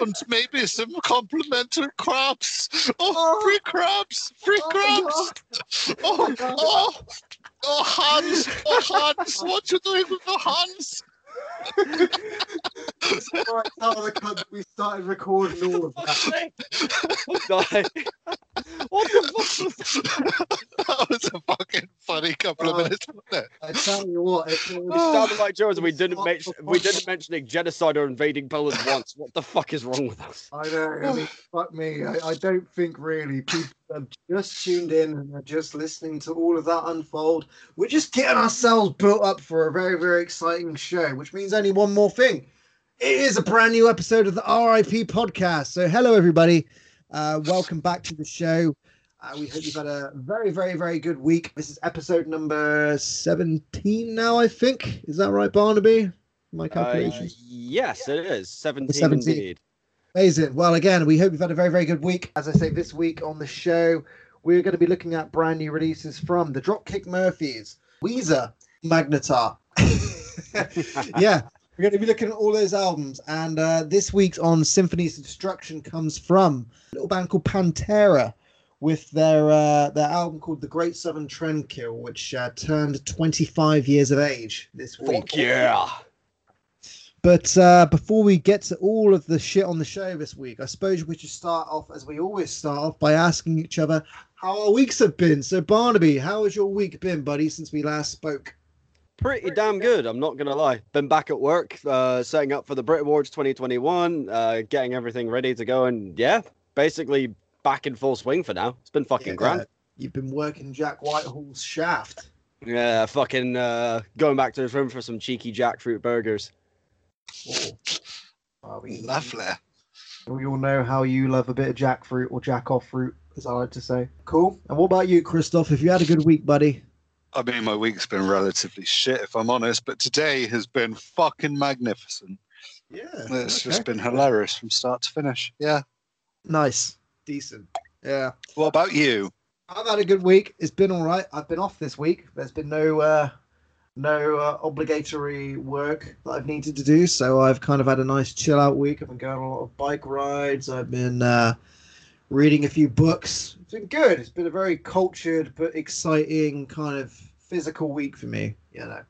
Und maybe some complimentary crops. Oh, oh. free crops! free oh, crops! Oh. oh, oh, oh, Hans, oh, Hans, what you doing with the Hans? Right out of the country, we started recording all of that. what the fuck was that? That was a fucking funny couple of minutes, wasn't it? I tell you what, it It sounded like Jones. We didn't mention we didn't mention genocide or invading Poland once. What the fuck is wrong with us? I know. I mean, fuck me. I, I don't think really people have just tuned in and are just listening to all of that unfold. We're just getting ourselves built up for a very, very exciting show, which means only one more thing. It is a brand new episode of the RIP podcast. So, hello, everybody. Uh, welcome back to the show. Uh, we hope you've had a very, very, very good week. This is episode number 17 now, I think. Is that right, Barnaby? My Uh, calculations? yes, it is seventeen, 17. indeed. Amazing. Well, again, we hope you've had a very, very good week. As I say, this week on the show, we're going to be looking at brand new releases from the Dropkick Murphys, Weezer, Magnetar. yeah, we're going to be looking at all those albums. And uh, this week's on Symphonies of Destruction comes from a little band called Pantera with their uh, their album called The Great Southern Trendkill, which uh, turned 25 years of age this week. Fuck yeah! But uh, before we get to all of the shit on the show this week, I suppose we should start off as we always start off by asking each other how our weeks have been. So, Barnaby, how has your week been, buddy, since we last spoke? Pretty damn good. I'm not gonna lie. Been back at work, uh, setting up for the Brit Awards 2021, uh, getting everything ready to go, and yeah, basically back in full swing for now. It's been fucking Yeah, grand. You've been working Jack Whitehall's shaft. Yeah, fucking uh, going back to his room for some cheeky jackfruit burgers. Oh. We, Lovely. we all know how you love a bit of jackfruit or jack off fruit, as I like to say. Cool. And what about you, Christoph? If you had a good week, buddy? I mean, my week's been relatively shit, if I'm honest, but today has been fucking magnificent. Yeah. It's just been hilarious from start to finish. Yeah. nice. Decent. Yeah. What about you? I've had a good week. It's been all right. I've been off this week. There's been no uh, no uh, obligatory work that I've needed to do, so I've kind of had a nice chill out week. I've been going on a lot of bike rides. I've been uh, reading a few books. It's been good. It's been a very cultured but exciting kind of physical week for me. You know,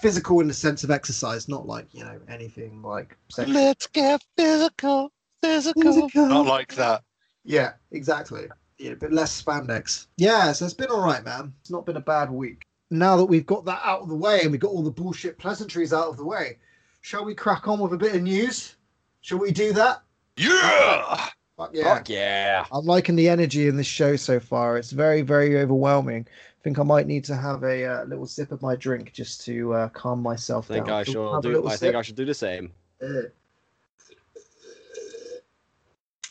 physical in the sense of exercise, not like you know anything like sexual. Let's get physical, physical. Physical. Not like that. Yeah, exactly. Yeah, a bit less spandex. Yeah, so it's been all right, man. It's not been a bad week. Now that we've got that out of the way and we've got all the bullshit pleasantries out of the way, shall we crack on with a bit of news? Shall we do that? Yeah. Fuck yeah. Fuck yeah! I'm liking the energy in this show so far. It's very, very overwhelming. I think I might need to have a uh, little sip of my drink just to uh, calm myself I think down. I So shall we'll have do. little I think. I should do the same. Uh.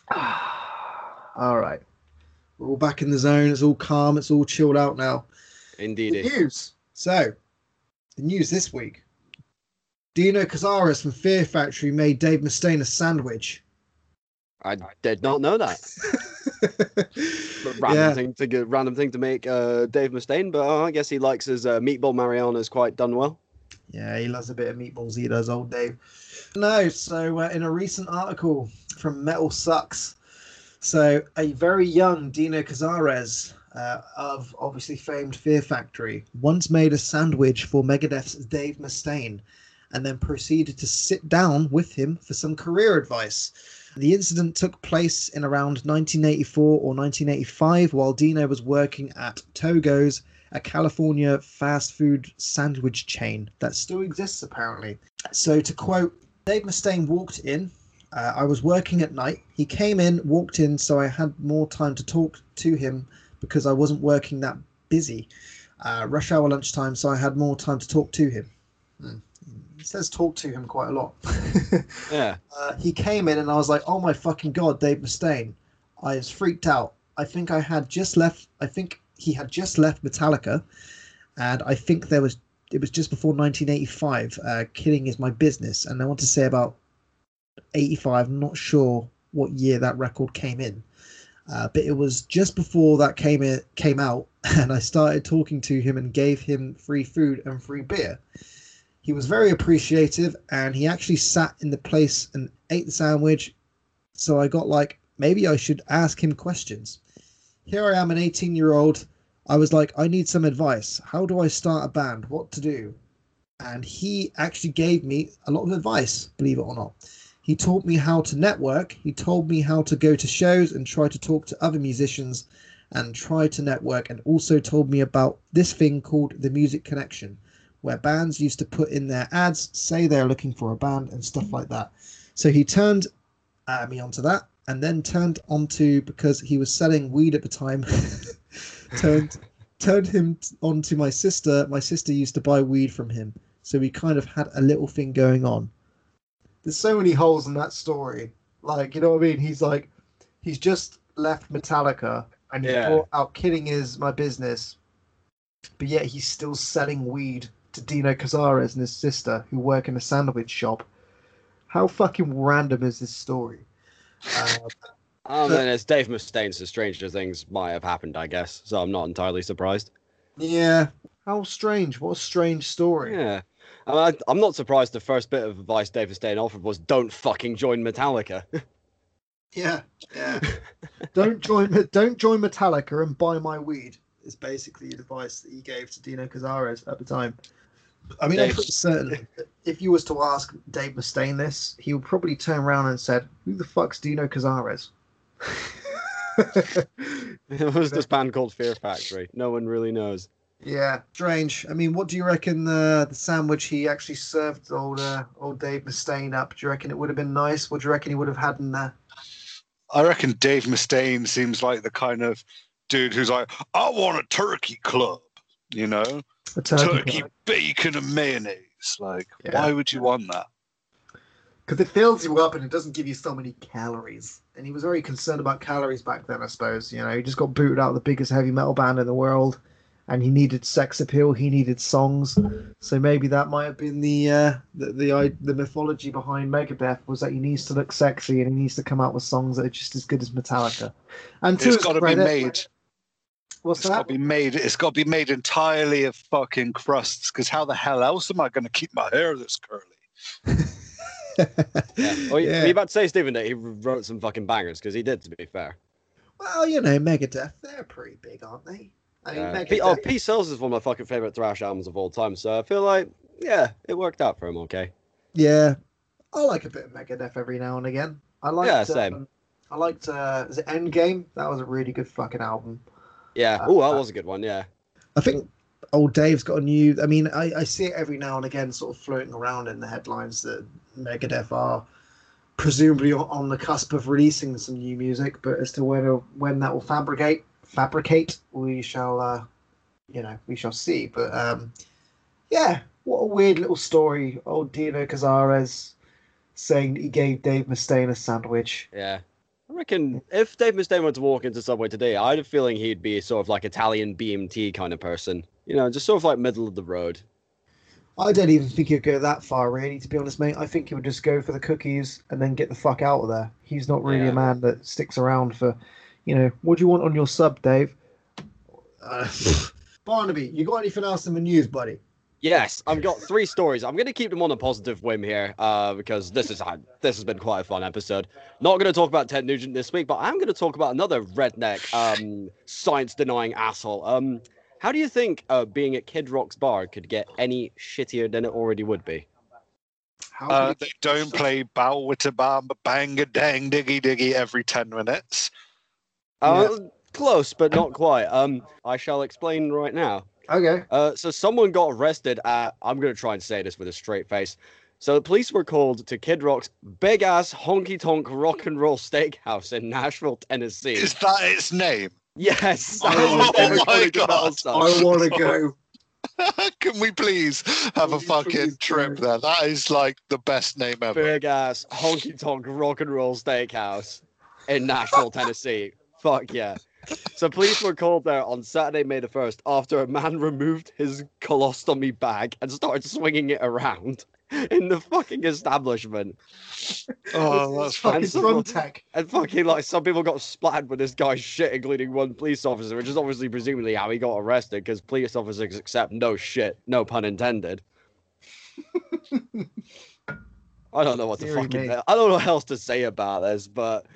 all right. We're all back in the zone. It's all calm. It's all chilled out now. The Indeed. news. So, the news this week. Dino Cazares from Fear Factory made Dave Mustaine a sandwich. I did not know that. Random yeah, thing to get, random thing to make uh, Dave Mustaine, but uh, I guess he likes his uh, meatball Marinara's quite done well. yeah, he loves a bit of meatballs. He does, old Dave. No, so uh, in a recent article from MetalSucks, so a very young Dino Cazares uh, of obviously famed Fear Factory once made a sandwich for Megadeth's Dave Mustaine and then proceeded to sit down with him for some career advice. The incident took place in around 1984 or 1985 while Dino was working at Togo's, a California fast food sandwich chain that still exists apparently. So, to quote, Dave Mustaine walked in. Uh, I was working at night. He came in, walked in, so I had more time to talk to him because I wasn't working that busy. Uh, rush hour lunchtime, so I had more time to talk to him. Hmm. He says talk to him quite a lot. Yeah. uh, he came in and I was like, "Oh my fucking god, Dave Mustaine!" I was freaked out. I think I had just left. I think he had just left Metallica, and I think there was it was just before 1985. Uh, Killing is my business, and I want to say about 85. I'm not sure what year that record came in, uh, but it was just before that came in, came out, and I started talking to him and gave him free food and free beer. he was very appreciative and he actually sat in the place and ate the sandwich. So I got like, maybe I should ask him questions. Here I am, an 18 year old. I was like, I need some advice. How do I start a band? What to do? And he actually gave me a lot of advice, believe it or not. He taught me how to network. He told me how to go to shows and try to talk to other musicians and try to network, and also told me about this thing called the Music Connection, where bands used to put in their ads, say they're looking for a band, and stuff like that. So he turned uh, me onto that, and then turned onto because he was selling weed at the time. turned turned him onto my sister. My sister used to buy weed from him, so we kind of had a little thing going on. There's so many holes in that story. Like, you know what I mean? He's like, he's just left Metallica and he Yeah. out Killing Is My Business, but yet he's still selling weed to Dino Cazares and his sister who work in a sandwich shop. How fucking random is this story? Uh, I mean, it's Dave Mustaine, so stranger things might have happened, I guess. So I'm not entirely surprised. yeah. How strange. What a strange story. Yeah. I mean, I- I'm not surprised the first bit of advice Dave Mustaine offered was don't fucking join Metallica. Yeah, yeah. don't join. Don't join Metallica and buy my weed. Is basically the advice that he gave to Dino Cazares at the time. I mean, Dave- if you was to ask Dave Mustaine this, he would probably turn around and said, "Who the fuck's Dino Cazares?" it was this band called Fear Factory. No one really knows. Yeah, strange. I mean, what do you reckon the the sandwich he actually served old uh, old Dave Mustaine up? Do you reckon it would have been nice? What do you reckon he would have had in there? I reckon Dave Mustaine seems like the kind of dude who's like, I want a turkey club, you know, A turkey. turkey, bacon, and mayonnaise. Like, Yeah. why would you want that? because it fills you up and it doesn't give you so many calories. And he was very concerned about calories back then, I suppose. You know, he just got booted out of the biggest heavy metal band in the world, and he needed sex appeal. He needed songs, so maybe that might have been the uh, the the, i- the mythology behind Megadeth was that he needs to look sexy and he needs to come out with songs that are just as good as Metallica. And to It's his got to be made. What's It's got to be made. It's got to be made entirely of fucking crusts. Because how the hell else am I going to keep my hair this curly? Yeah. Well, you- Yeah. were you about to say, Stephen, that he wrote some fucking bangers? Because he did, to be fair. Well, you know, Megadeth, they're pretty big, aren't they? I mean, Uh, P- oh, Peace Sells is one of my fucking favorite thrash albums of all time. So I feel like, yeah, it worked out for him. Okay. Yeah, I like a bit of Megadeth every now and again. I like. Yeah, same. Um, I liked. Uh, is it Endgame? That was a really good fucking album. Yeah. Uh, Oh, that uh, was a good one. Yeah. I think old Dave's got a new. I mean, I, I see it every now and again, sort of floating around in the headlines that Megadeth are presumably on, on the cusp of releasing some new music. But as to whether when that will fabricate, fabricate, we shall, uh, you know, we shall see. But um, yeah, what a weird little story. Old Dino Cazares saying he gave Dave Mustaine a sandwich. Yeah. I reckon if Dave Mustaine were to walk into Subway today, I had a feeling he'd be sort of like Italian BMT kind of person. You know, just sort of like middle of the road. I don't even think he'd go that far, really, to be honest, mate. I think he would just go for the cookies and then get the fuck out of there. He's not really Yeah. a man that sticks around for, you know, what do you want on your sub, Dave? Uh, Barnaby, you got anything else in the news, buddy? Yes, I've got three stories. I'm going to keep them on a positive whim here uh, because this is this has been quite a fun episode. Not going to talk about Ted Nugent this week, but I'm going to talk about another redneck, um, science-denying asshole. Um, how do you think uh, being at Kid Rock's bar could get any shittier than it already would be? How Uh, they don't play bow with a bam, bang a dang, diggy diggy every 10 minutes. Uh, Close, but not quite. Um, I shall explain right now. Okay. Uh, so someone got arrested at. I'm gonna try and say this with a straight face. So the police were called to Kid Rock's big ass honky tonk rock and roll steakhouse in Nashville, Tennessee. Is that its name? Yes. Oh that is the name my God. I want to go. Can we please have a fucking trip do. there? That is like the best name ever. Big ass honky tonk rock and roll steakhouse in Nashville, Tennessee. Fuck yeah. So police were called there on Saturday, May the 1st, after a man removed his colostomy bag and started swinging it around in the fucking establishment. Oh, that's fucking And tech. And fucking like some people got splattered with this guy's shit, including one police officer, which is obviously presumably how he got arrested, because police officers accept no shit, no pun intended. I don't know what to Deary fucking. I don't know what else to say about this, but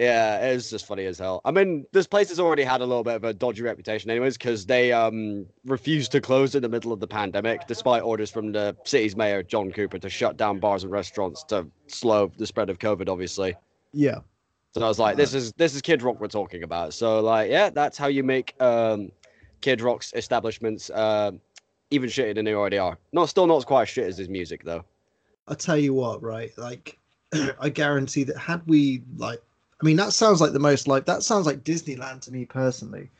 yeah, it's just funny as hell. I mean, this place has already had a little bit of a dodgy reputation, anyways, because they um refused to close in the middle of the pandemic, despite orders from the city's mayor John Cooper to shut down bars and restaurants to slow the spread of COVID. Obviously, Yeah. so I was like, this is this is Kid Rock we're talking about. So like, yeah, that's how you make um Kid Rock's establishments uh, even shittier than they already are. Not still not as quite as shit as his music though. I tell you what, right? Like, I guarantee that had we like, I mean, that sounds like the most like that sounds like Disneyland to me personally.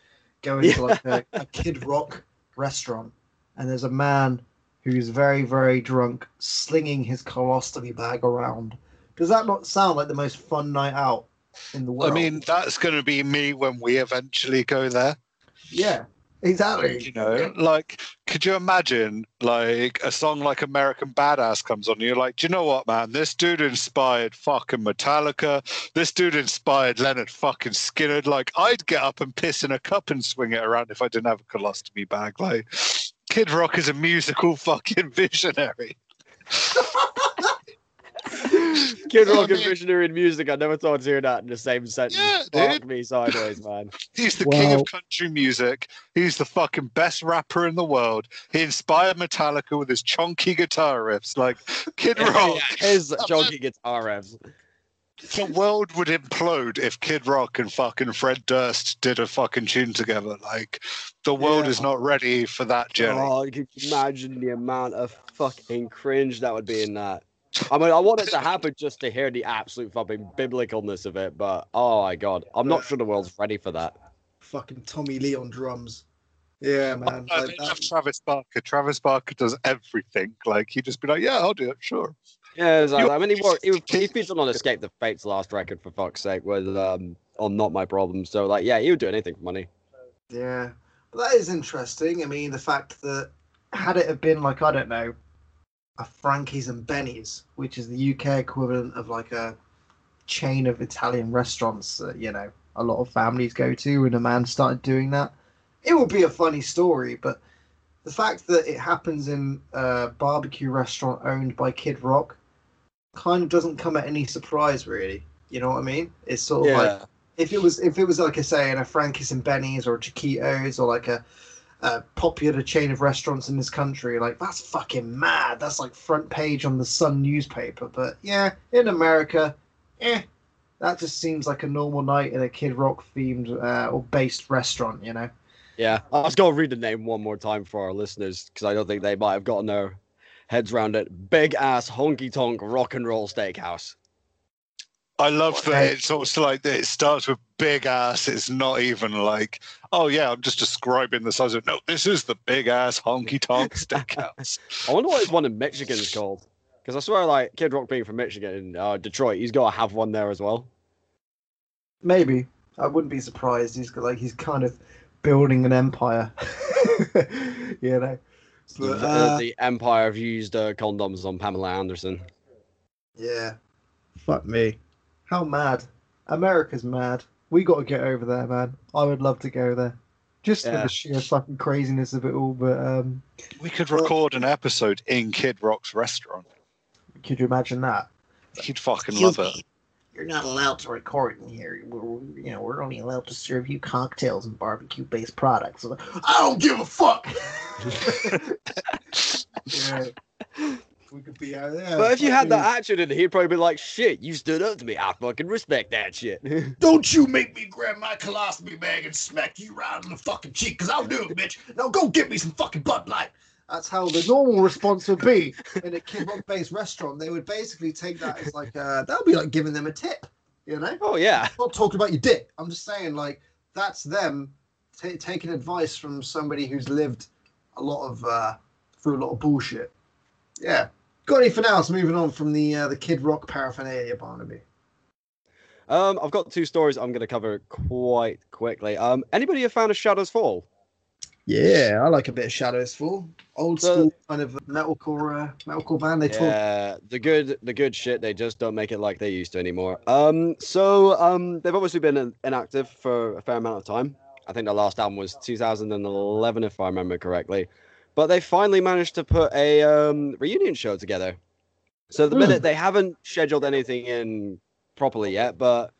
Going to like a, a Kid Rock restaurant, and there's a man who's very very drunk, slinging his colostomy bag around. Does that not sound like the most fun night out in the world? I mean, that's going to be me when we eventually go there. yeah, exactly. You know, like, could you imagine, like, a song like American Badass comes on, and you're like, do you know what, man? This dude inspired fucking Metallica. This dude inspired Lynyrd fucking Skynyrd. Like, I'd get up and piss in a cup and swing it around if I didn't have a colostomy bag. Like, Kid Rock is a musical fucking visionary. Kid Yeah, I Rock and mean- visionary in music. I never thought I'd hear that in the same sentence. Yeah, Fuck dude. me sideways, man. He's the king Well- of country music. He's the fucking best rapper in the world. He inspired Metallica with his chunky guitar riffs. Like, Kid Rock. His chunky guitar riffs. the world would implode if Kid Rock and fucking Fred Durst did a fucking tune together. Like, the world Yeah. is not ready for that journey. Oh, you can imagine the amount of fucking cringe that would be in that. I mean, I want it to happen just to hear the absolute fucking biblicalness of it, but oh my god, I'm not sure the world's ready for that. Fucking Tommy Lee on drums. Yeah, man. I like love Travis Barker. Travis Barker does everything. Like, he'd just be like, yeah, I'll do it, sure. Yeah, exactly. I mean, he, worked, he, he featured on Escape the Fate's last record, for fuck's sake, with um, on Not My Problem. So, like, yeah, he would do anything for money. Yeah, but that is interesting. I mean, the fact that had it have been like I don't know, a Frankie's and Benny's, which is the UK equivalent of like a chain of Italian restaurants that you know a lot of families go to, and a man started doing that, it would be a funny story. But the fact that it happens in a barbecue restaurant owned by Kid Rock kind of doesn't come at any surprise, really. You know what I mean? It's sort of like if it was if it was like I say in a Frankie's and Benny's or a Chiquitos or like a, popular chain of restaurants in this country, like that's fucking mad. That's like front page on the Sun newspaper. But yeah, in America, eh, that just seems like a normal night in a Kid Rock themed uh, or based restaurant. You know? Yeah, I was gonna read the name one more time for our listeners because I don't think they might have gotten their heads around it. Big ass honky tonk rock and roll steakhouse. I love that Okay. it's also like that it starts with big ass. It's not even like, oh yeah, I'm just describing the size of no, this is the big ass honky tonk steakhouse. I wonder what his one in Michigan is called. Because I swear, like Kid Rock being from Michigan, uh, Detroit, he's got to have one there as well. Maybe I wouldn't be surprised. He's got like he's kind of building an empire. you know? But, the, uh, the Empire have used uh, condoms on Pamela Anderson. Yeah. Fuck me. How mad. America's mad. We got to get over there, man. I would love to go there. Just for Yeah. the sheer fucking craziness of it all, but um We could record an episode in Kid Rock's restaurant. could you imagine that? He'd fucking love it. You're not allowed to record in here. We're, you know, we're only allowed to serve you cocktails and barbecue-based products. I don't give a fuck. yeah. We could be out there. but if you had that attitude in it, he'd probably be like, shit, you stood up to me. I fucking respect that shit. Don't you make me grab my colostomy bag and smack you right in the fucking cheek, because I'll do it, bitch. Now go get me some fucking Bud Light. That's how the normal response would be in a Kid Rock based restaurant. They would basically take that as like, uh, that would be like giving them a tip, you know? oh, yeah. I'm not talking about your dick. I'm just saying, like, that's them ta taking advice from somebody who's lived a lot of, uh, through a lot of bullshit. Yeah. Got anything else moving on from the uh, the Kid Rock paraphernalia, Barnaby? Um, I've got two stories I'm going to cover quite quickly. Um, anybody a fan of Shadows Fall? Yeah, I like a bit of Shadows Fall. Old So- school kind of metalcore, uh, metalcore band. They talk. Yeah, the good, the good shit. They just don't make it like they used to anymore. Um, so um, they've obviously been inactive for a fair amount of time. I think the last album was 2011, if I remember correctly. But they finally managed to put a um, reunion show together. So the Hmm. minute they haven't scheduled anything in properly yet, but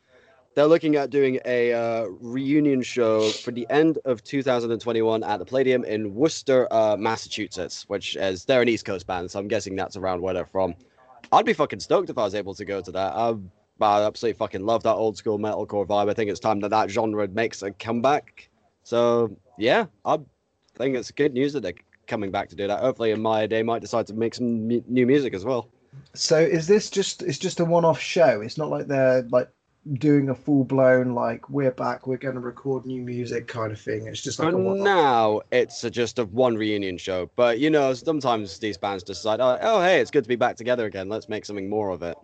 they're looking at doing a uh, reunion show for the end of 2021 at the Palladium in Worcester, uh, Massachusetts, which is they're an East Coast band, so I'm guessing that's around where they're from. I'd be fucking stoked if I was able to go to that. I, I absolutely fucking love that old school metalcore vibe. I think it's time that that genre makes a comeback. So yeah, I think it's good news that they're coming back to do that. Hopefully, in Maya, day, might decide to make some mu- new music as well. So is this just it's just a one-off show? It's not like they're like doing a full-blown like we're back, we're going to record new music kind of thing. It's just like For now, it's a, just a one reunion show. But you know, sometimes these bands decide, oh, oh, hey, it's good to be back together again. Let's make something more of it.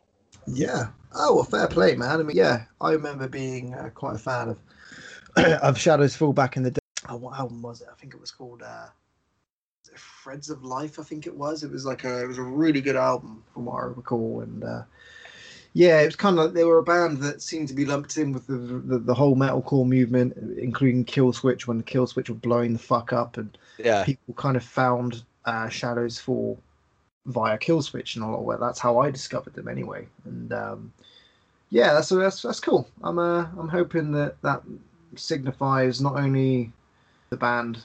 Yeah. Oh well, fair play, man. I mean, yeah, I remember being uh, quite a fan of of Shadows Fall back in the day. Oh, what album was it? I think it was called uh, Threads of Life. I think it was. It was like a it was a really good album from what I recall, and uh, yeah, it was kind of like they were a band that seemed to be lumped in with the the, the whole metalcore movement, including Killswitch when the Kill were blowing the fuck up, and Yeah, people kind of found uh, Shadows Fall via Killswitch and all that. That's how I discovered them anyway. And um, yeah, that's that's that's cool. I'm uh, I'm hoping that that signifies not only the band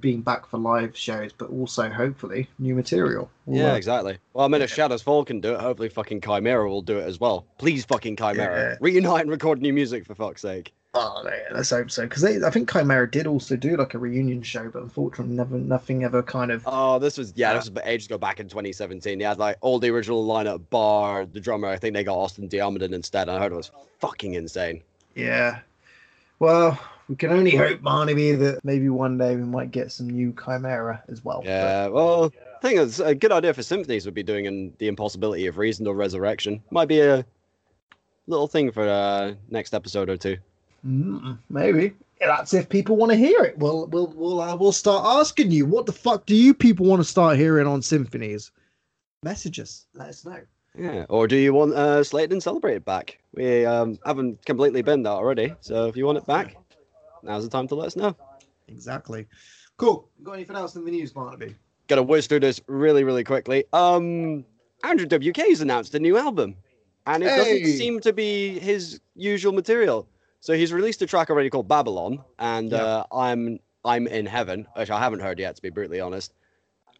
being back for live shows, but also hopefully new material. yeah, Although- exactly. Well, I mean, if Shadows Fall can do it, hopefully fucking Chimaira will do it as well. Please, fucking Chimaira, Yeah. reunite and record new music for fuck's sake. Oh, yeah, let's hope so. Because I think Chimaira did also do like a reunion show, but unfortunately, never nothing ever kind of. Oh, this was yeah, Yeah. this was ages ago back in 2017. They had like all the original lineup, bar the drummer. I think they got Austin D'Amond instead. And I heard it was fucking insane. Yeah. Well, we can only hope, Barnaby, that maybe one day we might get some new Chimaira as well. But- Yeah, well, I think it's a good idea for symphonies would be doing in the impossibility of reason or resurrection. Might be a little thing for uh, next episode or two. Mm, maybe. Yeah, that's if people want to hear it. We'll we'll we'll uh, we'll start asking you. What the fuck do you people want to start hearing on symphonies? Message us. Let us know. Yeah, or do you want uh, Slated and Celebrated back? We um, haven't completely been that already, so if you want it back, now's the time to let us know. Exactly. Cool. Got anything else in the news, Barnaby? Gotta whiz through this really, really quickly. Um, Andrew WK's announced a new album, and it Hey! doesn't seem to be his usual material. So he's released a track already called Babalon, and Yeah. uh, I'm I'm in heaven, which I haven't heard yet, to be brutally honest.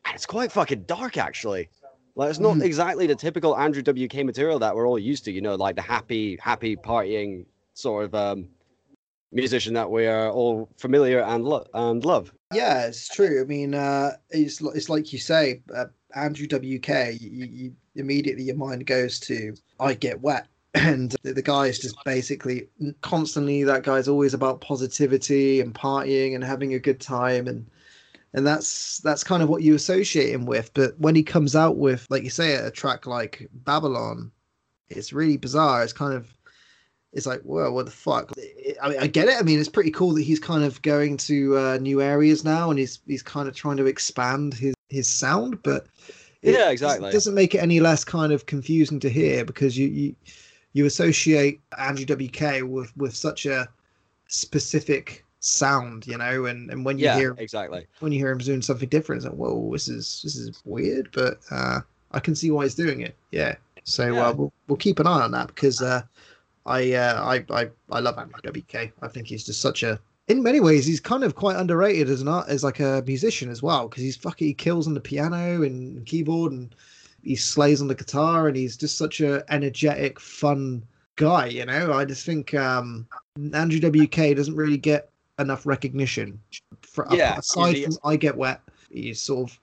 And it's quite fucking dark, actually. Like it's not Mhm. exactly the typical Andrew WK material that we're all used to. You know, like the happy, happy partying sort of um, musician that we are all familiar and lo- and love. Yeah, it's true. I mean, uh, it's it's like you say, uh, Andrew WK. You, you immediately your mind goes to I get wet, and the, the guy is just basically constantly. That guy's always about positivity and partying and having a good time, and and that's that's kind of what you associate him with. But when he comes out with, like you say, a track like Babalon, it's really bizarre. It's kind of it's like, whoa, what the fuck? I mean, I get it. I mean, it's pretty cool that he's kind of going to uh, new areas now, and he's he's kind of trying to expand his his sound. But it Yeah, doesn't- exactly. doesn't make it any less kind of confusing to hear because you you you associate Andrew WK with with such a specific sound, you know, and and when you Yeah, hear exactly. when you hear him doing something different, it's like, whoa, this is this is weird, but uh, I can see why he's doing it. Yeah. So Yeah. Uh, we'll we'll keep an eye on that because uh, I, uh, I I I love Andrew WK. I think he's just such a. In many ways, he's kind of quite underrated as an art, as like a musician as well, because he's fucking he kills on the piano and keyboard, and he slays on the guitar, and he's just such a energetic, fun guy. You know, I just think um, Andrew WK doesn't really get enough recognition. For, Yeah, aside from I Get Wet, he's sort of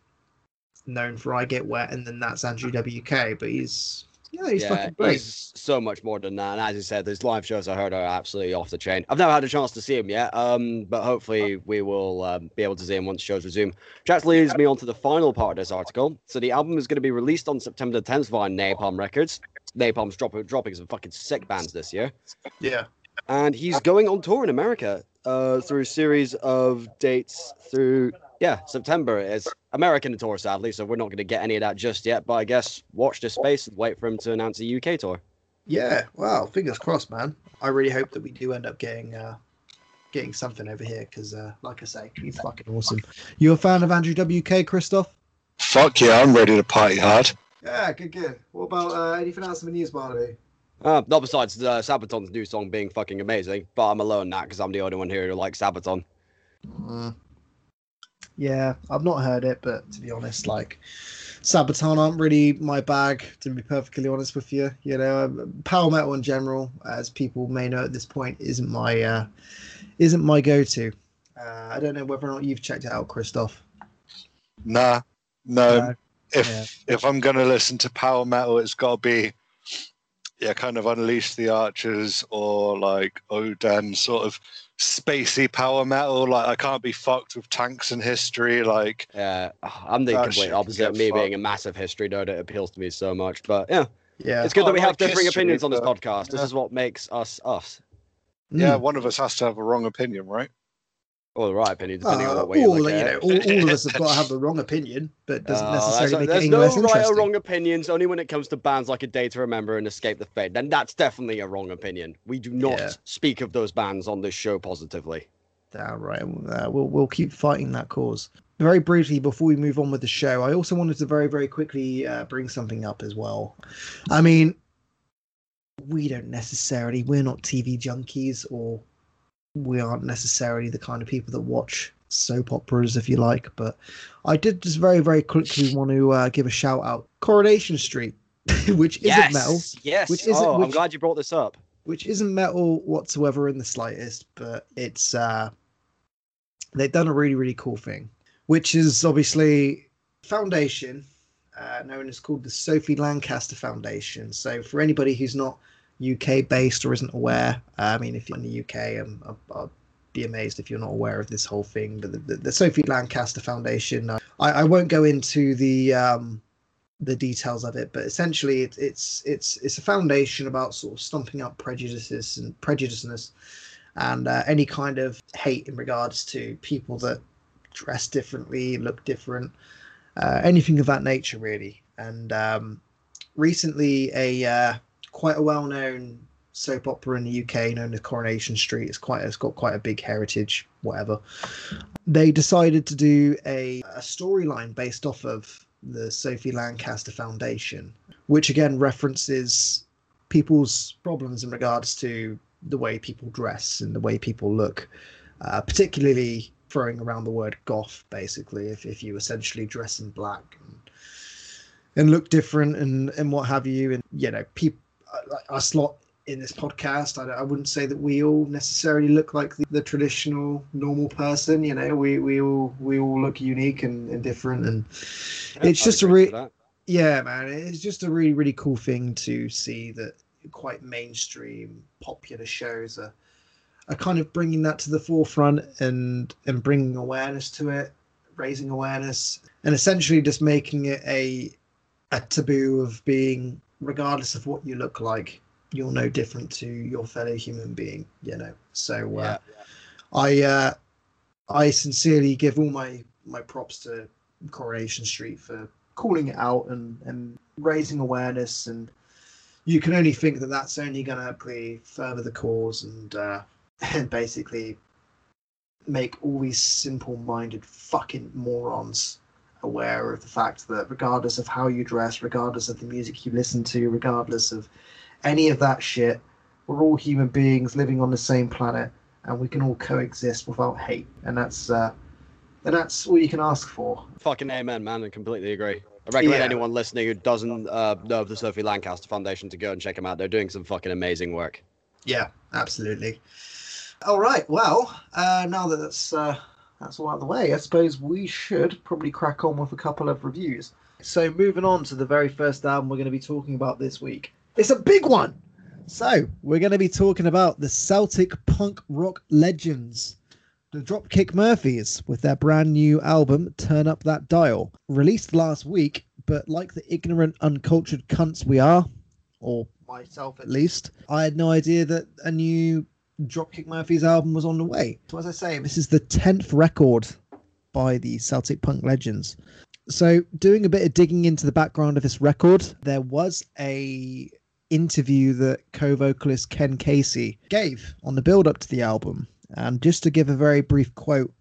known for I Get Wet, and then that's Andrew WK. But he's yeah, he's yeah, fucking great. he's so much more than that. And as I said, his live shows I heard are absolutely off the chain. I've never had a chance to see him yet, um, but hopefully we will um, be able to see him once shows resume. Which leads me on to the final part of this article. So the album is going to be released on September 10th via Napalm Records. Napalm's dropping dropping some fucking sick bands this year. Yeah. and he's going on tour in America uh, through a series of dates through yeah September. is American tour, sadly, so we're not going to get any of that just yet. But I guess watch this space and wait for him to announce a UK tour. Yeah, wow, fingers crossed, man. I really hope that we do end up getting uh getting something over here because, uh, like I say, he's fucking awesome. You a fan of Andrew WK, Christoph? Fuck yeah, I'm ready to party hard. Yeah, good, good. What about uh, anything else in the news, Barnaby? Uh, not besides uh, Sabaton's new song being fucking amazing, but I'm alone now because I'm the only one here who likes Sabaton. Mm. Yeah, I've not heard it, but to be honest, like Sabaton aren't really my bag. To be perfectly honest with you, you know, um, power metal in general, as people may know at this point, isn't my uh, isn't my go-to. Uh, I don't know whether or not you've checked it out, Christoph. Nah, no. No. if yeah. if I'm gonna listen to power metal, it's got to be yeah, kind of Unleash the Archers or like Odin, sort of spacey power metal. Like I can't be fucked with tanks and history. Like Yeah, I'm the complete opposite. can Me get being a massive history nerd, it appeals to me so much. But yeah, Yeah, it's good I that we have like differing history, opinions on this but- podcast. This is what makes us us. yeah, Mm. one of us has to have a wrong opinion, right? Or the right opinion, depending on Uh, what way you all, look you at know, all, all of us have got to have the wrong opinion, but doesn't Uh, necessarily make there's no right or wrong opinions, only when it comes to bands like A Day to Remember and Escape the Fate. Then that's definitely a wrong opinion. We do not Yeah. speak of those bands on this show positively. All right, uh, we'll we'll keep fighting that cause. Very briefly, before we move on with the show, I also wanted to very very quickly uh, bring something up as well. I mean, we don't necessarily we're not TV junkies, or we aren't necessarily the kind of people that watch soap operas, if you like. But I did just very very quickly want to uh, give a shout out Coronation Street, which isn't metal, Yes. Which isn't- oh, I'm glad you brought this up. which isn't metal whatsoever in the slightest, but it's uh they've done a really really cool thing, which is obviously foundation, uh, known as called the Sophie Lancaster Foundation. So for anybody who's not UK based or isn't aware, uh, I mean, if you're in the UK, I'll, I'll be amazed if you're not aware of this whole thing. But the, the, the Sophie Lancaster Foundation, uh, I, I won't go into the um, the details of it, but essentially it, it's it's it's a foundation about sort of stomping up prejudices and prejudiceness and uh, any kind of hate in regards to people that dress differently, look different, uh, anything of that nature, really. And um, recently, a uh, quite a well-known soap opera in the UK known as Coronation Street. It's quite it's got quite a big heritage, whatever. They decided to do a, a storyline based off of the Sophie Lancaster Foundation, which again references people's problems in regards to the way people dress and the way people look, uh, particularly throwing around the word goth, basically, if, if you essentially dress in black and, and look different and, and what have you. And, you know, people, us slot in this podcast, I, I wouldn't say that we all necessarily look like the, the traditional normal person. You know, we, we all we all look unique and, and different, and it's I'd just a agree re- yeah, man, it's just a really, really cool thing to see that quite mainstream, popular shows are are kind of bringing that to the forefront and and bringing awareness to it, raising awareness, and essentially just making it a a taboo of being, regardless of what you look like, you're no different to your fellow human being. You know, so uh, I uh, I sincerely give all my my props to Coronation Street for calling it out and and raising awareness and you can only think that that's only going to be further the cause and uh, and basically make all these simple-minded fucking morons aware of the fact that regardless of how you dress, regardless of the music you listen to, regardless of any of that shit, we're all human beings living on the same planet, and we can all coexist without hate, and that's uh, and that's all you can ask for. Fucking amen, man. I completely agree. I recommend Yeah. anyone listening who doesn't uh, know of the Sophie Lancaster Foundation to go and check them out. They're doing some fucking amazing work. Yeah, absolutely. All right. Well, uh, now that that's uh, that's all out of the way, I suppose we should probably crack on with a couple of reviews. So, moving on to the very first album we're going to be talking about this week. It's a big one. So, we're going to be talking about the Celtic punk rock legends, the Dropkick Murphys, with their brand new album "Turn Up That Dial," released last week. But like the ignorant, uncultured cunts we are, or myself at least, I had no idea that a new Dropkick Murphys album was on the way. So as I say, this is the tenth record by the Celtic punk legends. So doing a bit of digging into the background of this record, there was a interview that co-vocalist Ken Casey gave on the build up to the album And just to give a very brief quote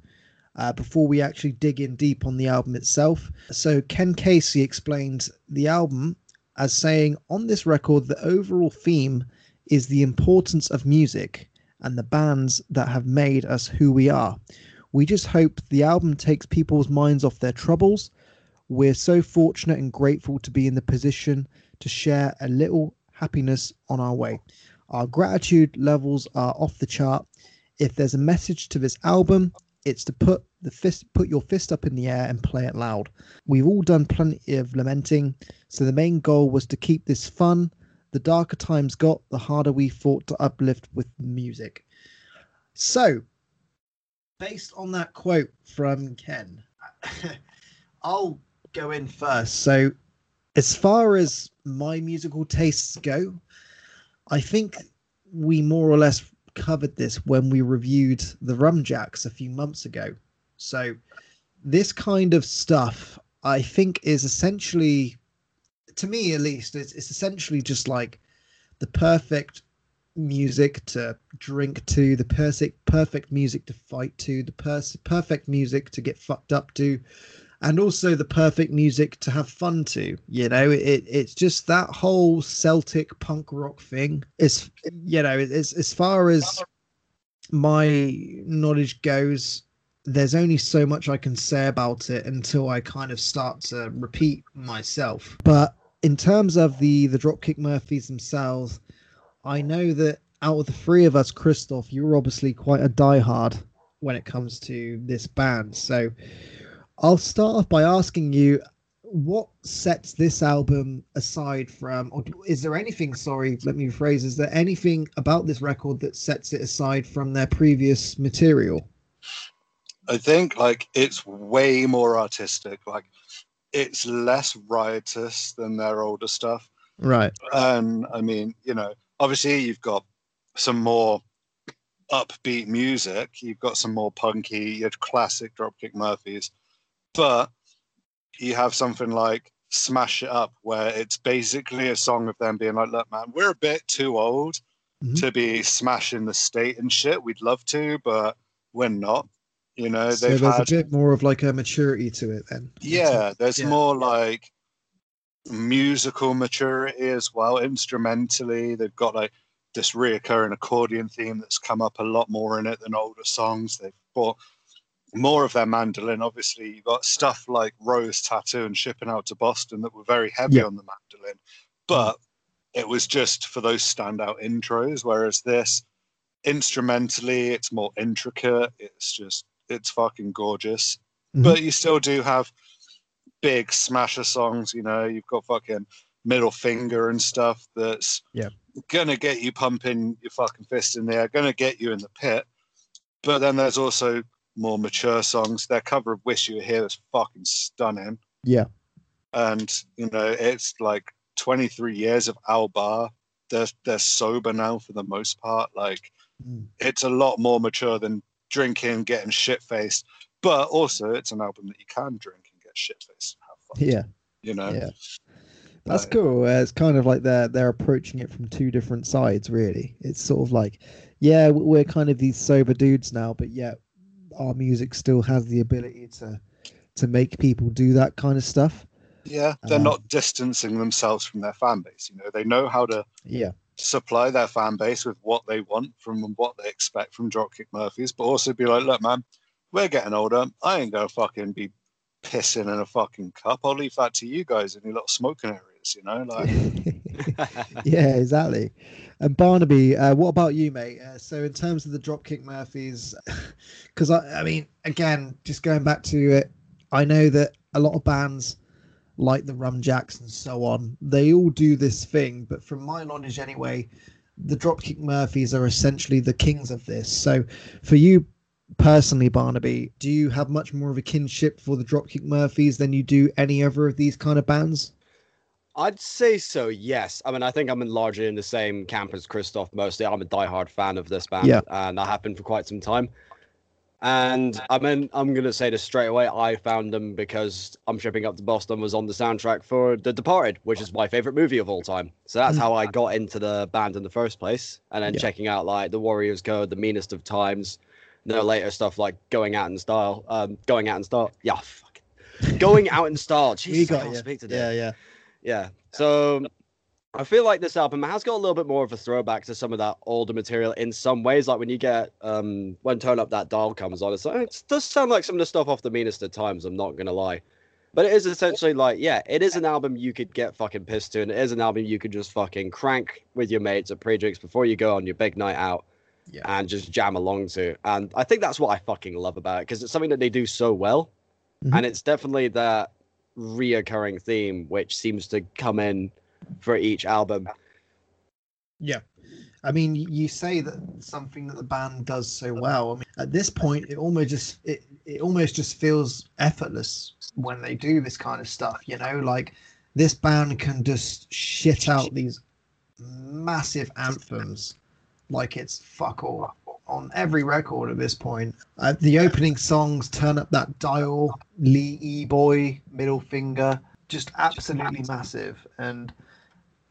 uh, before we actually dig in deep on the album itself. So, Ken Casey explained the album as saying on this record, the overall theme is the importance of music and the bands that have made us who we are. We just hope the album takes people's minds off their troubles. We're so fortunate and grateful to be in the position to share a little happiness on our way. Our gratitude levels are off the chart. If there's a message to this album, it's to put the fist put your fist up in the air and play it loud. We've all done plenty of lamenting, so the main goal was to keep this fun. The darker times got, the harder we fought to uplift with music. So, based on that quote from Ken, I'll go in first. So, as far as my musical tastes go, I think we more or less covered this when we reviewed the Rumjacks a few months ago. So, this kind of stuff, I think, is essentially, to me at least, it's, it's essentially just like the perfect music to drink to, the perfect perfect music to fight to, the pers- perfect music to get fucked up to, and also the perfect music to have fun to. You know, it it's just that whole Celtic punk rock thing. Is you know, it's as far as my knowledge goes. There's only so much I can say about it until I kind of start to repeat myself. But in terms of the the Dropkick Murphys themselves, I know that out of the three of us, Christoph, you're obviously quite a diehard when it comes to this band. So I'll start off by asking you what sets this album aside from or is there anything sorry let me rephrase is there anything about this record that sets it aside from their previous material I think like it's way more artistic. Like it's less riotous than their older stuff. right And I mean, you know, obviously you've got some more upbeat music. You've got some more punky, your classic Dropkick Murphys, but you have something like Smash It Up, where it's basically a song of them being like, "Look, man, we're a bit too old Mhm. to be smashing the state and shit. We'd love to, but we're not." You know, so they've there's had a bit more of like a maturity to it then yeah, there's Yeah. more like musical maturity as well. Instrumentally, they've got like this reoccurring accordion theme that's come up a lot more in it than older songs. They've brought more of their mandolin. Obviously, you've got stuff like Rose Tattoo and Shipping Out to Boston that were very heavy Yeah. on the mandolin, but it was just for those standout intros. Whereas this, instrumentally, it's more intricate. It's just, it's fucking gorgeous Mhm. but you still do have big smasher songs. You know, you've got fucking middle finger and stuff that's Yeah. gonna get you pumping your fucking fist in the air, gonna get you in the pit. But then there's also more mature songs. Their cover of "Wish You Were Here" is fucking stunning, yeah and you know it's like 23 years of Al Barr. They're they're sober now for the most part. Like Mm. it's a lot more mature than drinking, getting shit faced. But also, it's an album that you can drink and get shit faced and have fun. yeah You know, yeah that's cool uh, it's kind of like they're they're approaching it from two different sides really it's sort of like yeah we're kind of these sober dudes now but yet our music still has the ability to to make people do that kind of stuff yeah, they're Um, not distancing themselves from their fan base. You know, they know how to yeah supply their fan base with what they want from what they expect from Dropkick Murphys, but also be like, look, man, we're getting older. I ain't gonna fucking be pissing in a fucking cup. I'll leave that to you guys in your little smoking areas. You know, like yeah, exactly. And Barnaby, uh, what about you, mate? Uh, so in terms of the Dropkick Murphys, because I, I mean, again, just going back to it, I know that a lot of bands like the Rumjacks and so on, they all do this thing. But from my knowledge, anyway, the Dropkick Murphys are essentially the kings of this. So for you personally, Barnaby, do you have much more of a kinship for the Dropkick Murphys than you do any other of these kind of bands? I'd say so, yes. I mean, I think I'm in largely in the same camp as Christoph mostly. I'm a diehard fan of this band, Yeah. and I have been for quite some time. And I mean, I'm going to say this straight away. I found them because I'm Shipping Up to Boston was on the soundtrack for The Departed, which is my favorite movie of all time. So that's how I got into the band in the first place. And then Yeah. checking out like The Warriors Code, The Meanest of Times, their later stuff like Going Out in Style, um, Going Out in Style. Yeah, fuck. Going Out in Style. Jesus, we I can't you. speak today. Yeah, yeah. Yeah. So I feel like this album has got a little bit more of a throwback to some of that older material in some ways. Like when you get um when Turn Up That Dial comes on, it's like, it does sound like some of the stuff off the meanest of times, I'm not gonna lie. But it is essentially like, yeah, it is an album you could get fucking pissed to, and it is an album you could just fucking crank with your mates at pre-drinks before you go on your big night out Yeah. and just jam along to. And I think that's what I fucking love about it because it's something that they do so well, Mhm. and it's definitely that reoccurring theme which seems to come in for each album. Yeah. I mean, you say that something that the band does so well. I mean, at this point, it almost just it, it almost just feels effortless when they do this kind of stuff. You know, like this band can just shit out these massive anthems like it's fuck all on every record at this point. Uh, the opening songs, "Turn Up That Dial," "Lee E Boy," "Middle Finger," just absolutely massive and.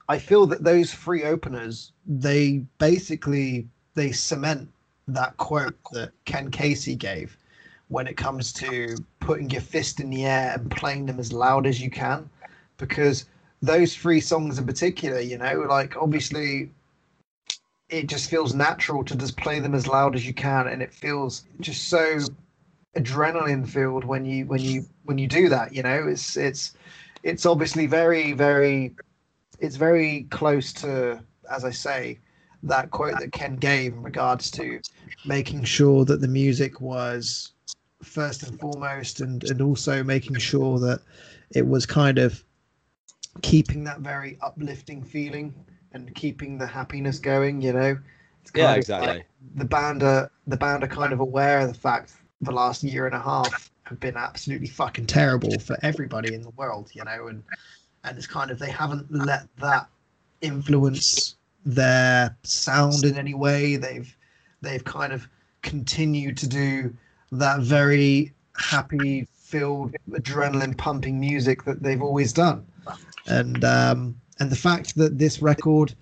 I feel that those three openers, they basically they cement that quote that Ken Casey gave when it comes to putting your fist in the air and playing them as loud as you can. Because those three songs in particular, you know, like obviously it just feels natural to just play them as loud as you can and it feels just so adrenaline filled when you when you when you do that, you know. It's it's it's obviously very, very it's very close to, as I say, that quote that Ken gave in regards to making sure that the music was first and foremost, and and also making sure that it was kind of keeping that very uplifting feeling and keeping the happiness going. You know, it's kind Yeah, of exactly. like the band are the band are kind of aware of the fact the last year and a half have been absolutely fucking terrible for everybody in the world. You know, and and it's kind of they haven't let that influence their sound in any way. They've they've kind of continued to do that very happy filled adrenaline pumping music that they've always done. And um and the fact that this record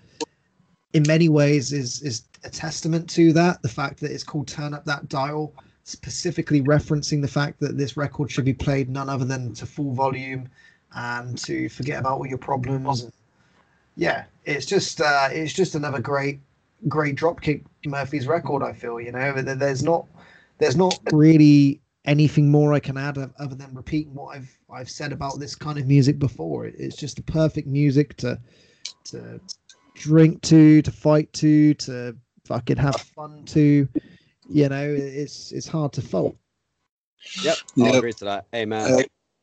in many ways is is a testament to that. The fact that it's called Turn Up That Dial, specifically referencing the fact that this record should be played none other than to full volume and to forget about all your problems. And yeah, it's just uh, it's just another great great Dropkick Murphys record. I feel you know there's not there's not really anything more I can add other than repeating what I've I've said about this kind of music before. It's just the perfect music to to drink to, to fight to, to fucking have fun to. You know, it's it's hard to fault. Yep, I'll Yep. agree to that. Amen. Uh,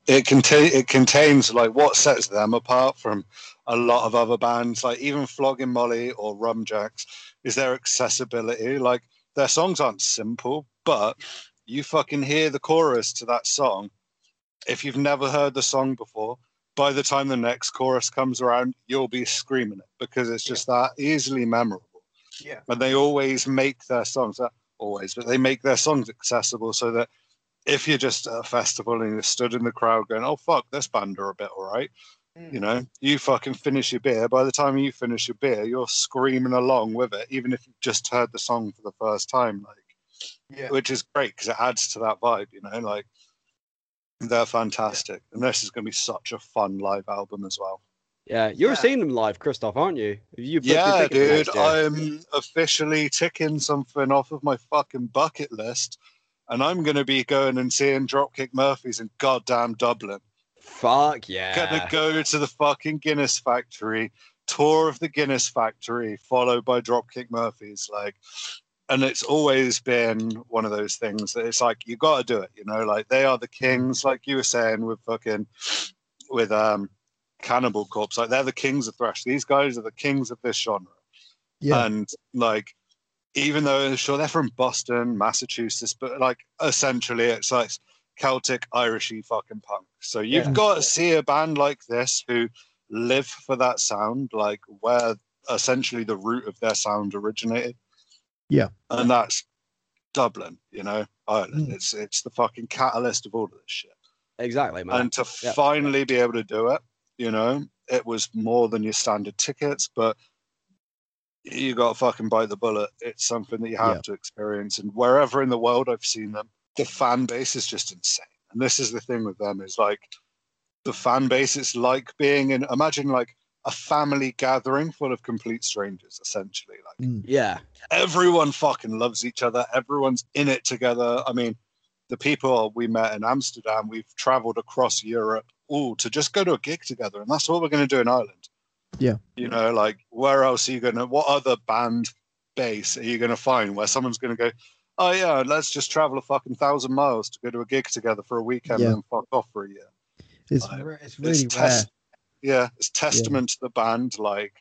it contain it contains like what sets them apart from a lot of other bands, like even Flogging Molly or Rumjacks, is their accessibility. Like their songs aren't simple, but you fucking hear the chorus to that song. If you've never heard the song before, by the time the next chorus comes around, you'll be screaming it because it's just that easily memorable. Yeah. And they always make their songs, always, but they make their songs accessible so that if you're just at a festival and you're stood in the crowd going, "Oh fuck, this band are a bit alright," mm. you know, you fucking finish your beer. By the time you finish your beer, you're screaming along with it, even if you've just heard the song for the first time, like, Yeah. which is great because it adds to that vibe. You know, like they're fantastic, and this is going to be such a fun live album as well. Yeah, you're Yeah. seeing them live, Christoph, aren't you? You Yeah, dude. I'm officially ticking something off of my fucking bucket list, and I'm going to be going and seeing Dropkick Murphys in goddamn Dublin. Fuck yeah. Gonna go to the fucking Guinness factory, tour of the Guinness factory, followed by Dropkick Murphys. Like, and it's always been one of those things that it's like you got to do it. You know, like they are the kings, like you were saying with fucking with um Cannibal Corpse. Like they're the kings of thrash. These guys are the kings of this genre. Yeah. And like, even though sure they're from Boston, Massachusetts, but like essentially it's like Celtic, Irishy fucking punk. So you've Yeah. got to see a band like this who live for that sound, like where essentially the root of their sound originated. Yeah. And that's Dublin, you know, Ireland. Mm. It's it's the fucking catalyst of all of this shit. Exactly, man. And to Yeah. finally be able to do it, you know, it was more than your standard tickets, but you got to fucking bite the bullet. It's something that you have Yeah. to experience. And wherever in the world I've seen them, the fan base is just insane. And this is the thing with them is like the fan base. It's like being in. Imagine like a family gathering full of complete strangers, essentially. Like mm. Yeah. everyone fucking loves each other. Everyone's in it together. I mean, the people we met in Amsterdam, we've traveled across Europe, all to just go to a gig together, and that's what we're going to do in Ireland. Yeah. You know, like where else are you going to? What other band base are you going to find where someone's going to go? Oh yeah, let's just travel a fucking thousand miles to go to a gig together for a weekend Yeah. and then fuck off for a year. It's Like, it's really it's rare. test- yeah, it's testament to the band. Like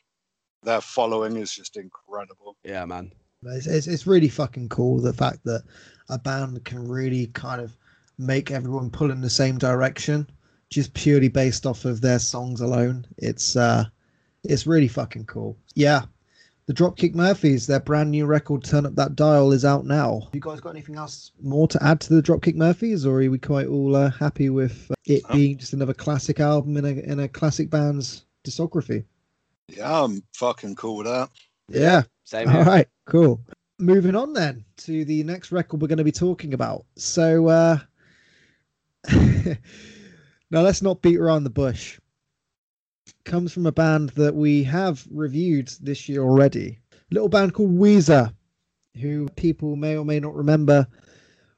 their following is just incredible. Yeah, man. It's, it's, it's really fucking cool the fact that a band can really kind of make everyone pull in the same direction just purely based off of their songs alone. It's uh it's really fucking cool. Yeah. The Dropkick Murphys, their brand new record Turn Up That Dial is out now. You guys got anything else more to add to the Dropkick Murphys or are we quite all uh, happy with uh, it No. being just another classic album in a in a classic band's discography? Yeah, I'm fucking cool with that. Yeah. Same All here. right, cool. Moving on then to the next record we're going to be talking about. So, uh, now let's not beat around the bush. Comes from a band that we have reviewed this year already. A Little band called Weezer, who people may or may not remember.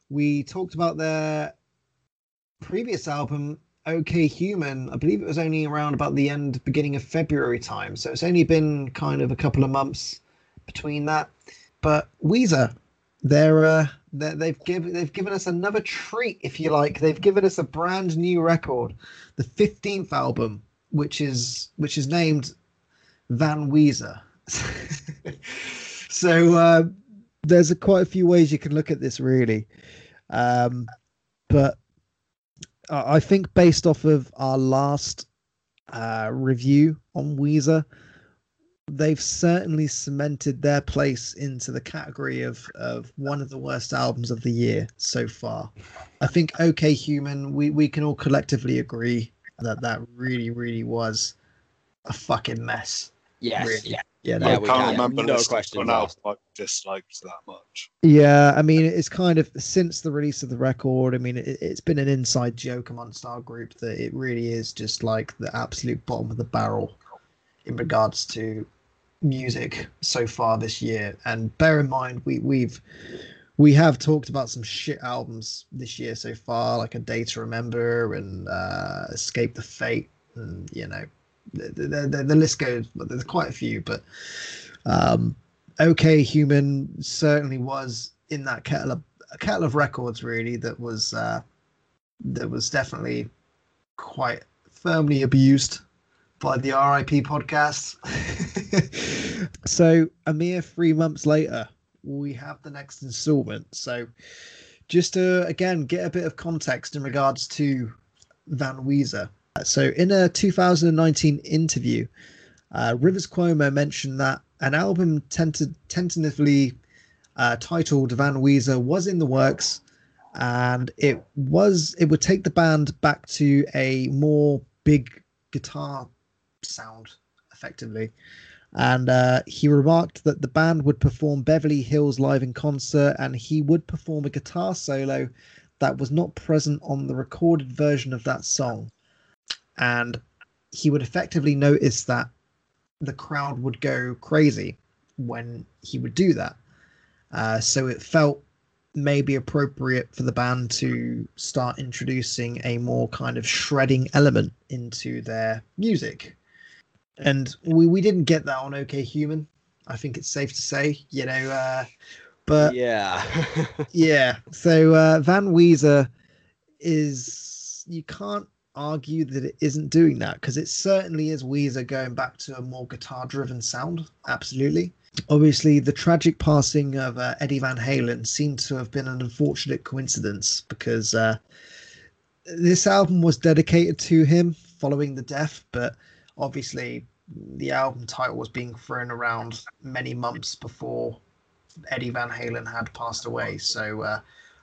We talked about their previous album, OK Human. I believe it was only around about the end, beginning of February time. So it's only been kind of a couple of months between that. But Weezer, they're, uh, they're they've given they've given us another treat, if you like. They've given us a brand new record, the fifteenth album, which is which is named Van Weezer. so uh, there's a, quite a few ways you can look at this, really. Um, but I think based off of our last uh, review on Weezer, they've certainly cemented their place into the category of of one of the worst albums of the year so far. I think OK Human, we we can all collectively agree that that really really was a fucking mess. Yes. Really. Yeah. Yeah, Yeah, I can't can. remember No listening to questions an album asked. I disliked that much. Yeah, I mean, it's kind of since the release of the record. I mean, it, it's been an inside joke amongst our group that it really is just like the absolute bottom of the barrel in regards to music so far this year. And bear in mind, we we've we have talked about some shit albums this year so far, like a Day to Remember and uh, Escape the Fate, and you know, the the, the, the list goes. But there's quite a few, but um, OK Human certainly was in that kettle of a kettle of records really that was uh, that was definitely quite firmly abused by the RIP podcast. so a mere three months later, we have the next installment. So just to again get a bit of context in regards to Van Weezer. So in a 2019 interview, uh, Rivers Cuomo mentioned that an album tenta- tentatively uh, titled Van Weezer was in the works, and it was it would take the band back to a more big guitar sound, effectively. And uh, he remarked that the band would perform Beverly Hills live in concert, and he would perform a guitar solo that was not present on the recorded version of that song. And he would effectively notice that the crowd would go crazy when he would do that. Uh, so it felt maybe appropriate for the band to start introducing a more kind of shredding element into their music. And we, we didn't get that on OK Human. I think it's safe to say, you know, uh, but yeah. yeah. So uh, Van Weezer is you can't argue that it isn't doing that because it certainly is Weezer going back to a more guitar-driven sound. Absolutely. Obviously, the tragic passing of uh, Eddie Van Halen seemed to have been an unfortunate coincidence because uh, this album was dedicated to him following the death, but obviously the album title was being thrown around many months before Eddie Van Halen had passed away. So uh,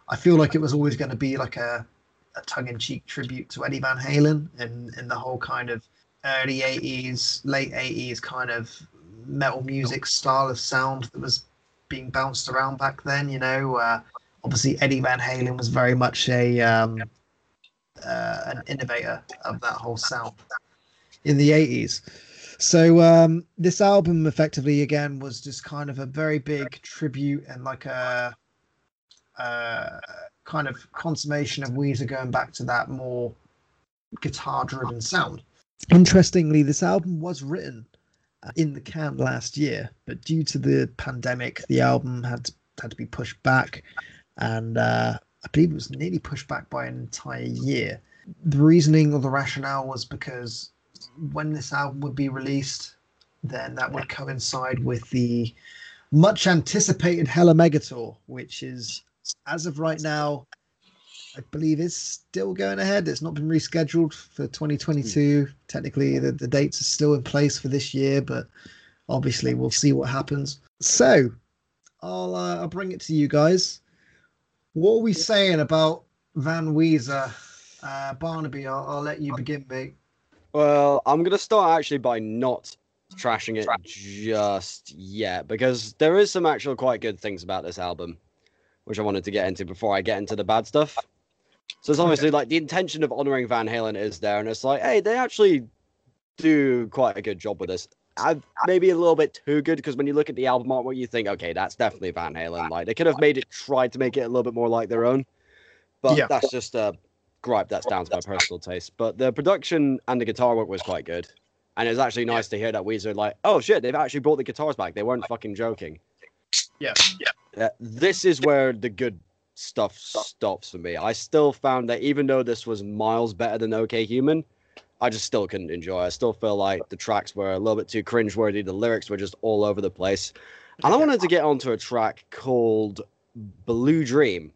I feel like it was always going to be like a, a tongue-in-cheek tribute to Eddie Van Halen and, and the whole kind of early 80s, late 80s kind of metal music style of sound that was being bounced around back then. You know, uh, obviously Eddie Van Halen was very much a um, uh, an innovator of that whole sound in the 80s. So um, this album effectively again was just kind of a very big tribute and like a, a kind of consummation of Weezer going back to that more guitar driven sound. Interestingly, this album was written uh, in the can last year, but due to the pandemic, the album had had to be pushed back, and uh, I believe it was nearly pushed back by an entire year. The reasoning or the rationale was because when this album would be released, then that would coincide with the much anticipated Hella Megatour, which is as of right now, I believe is still going ahead. It's not been rescheduled for 2022. Mm. Technically, the, the dates are still in place for this year, but obviously we'll see what happens. So, I'll uh, I'll bring it to you guys. What are we saying about Van Weezer? Uh, Barnaby, I'll, I'll let you begin, mate. Well, I'm gonna start actually by not mm. trashing it just yet because there is some actual quite good things about this album, which I wanted to get into before I get into the bad stuff. So it's obviously like the intention of honoring Van Halen is there, and it's like, hey, they actually do quite a good job with this. I, maybe a little bit too good because when you look at the album art, what you think, okay, that's definitely Van Halen. Like they could have made it, tried to make it a little bit more like their own, but yeah. that's just a gripe. That's down to my personal taste. But the production and the guitar work was quite good, and it's actually nice to hear that Weezer like, oh shit, they've actually brought the guitars back. They weren't fucking joking. Yeah, yeah. Uh, this is where the good stuff stops for me. I still found that even though this was miles better than OK Human, I just still couldn't enjoy. I still feel like the tracks were a little bit too cringeworthy. The lyrics were just all over the place. And I wanted to get onto a track called Blue Dream.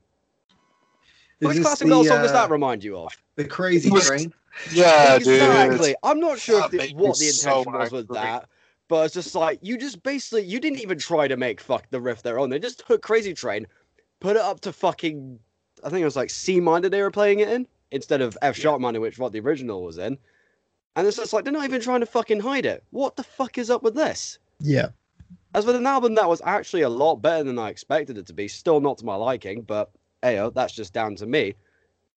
Is Which classic the, song uh, does that remind you of? The Crazy Train. Yeah, exactly. Dude. I'm not sure the, what the intention so was with that, but it's just like you just basically you didn't even try to make fuck the riff their own. They just took Crazy Train, put it up to fucking I think it was like C minor they were playing it in instead of F sharp minor, which what the original was in. And it's just like they're not even trying to fucking hide it. What the fuck is up with this? Yeah. As with an album that was actually a lot better than I expected it to be, still not to my liking, but ayo, that's just down to me.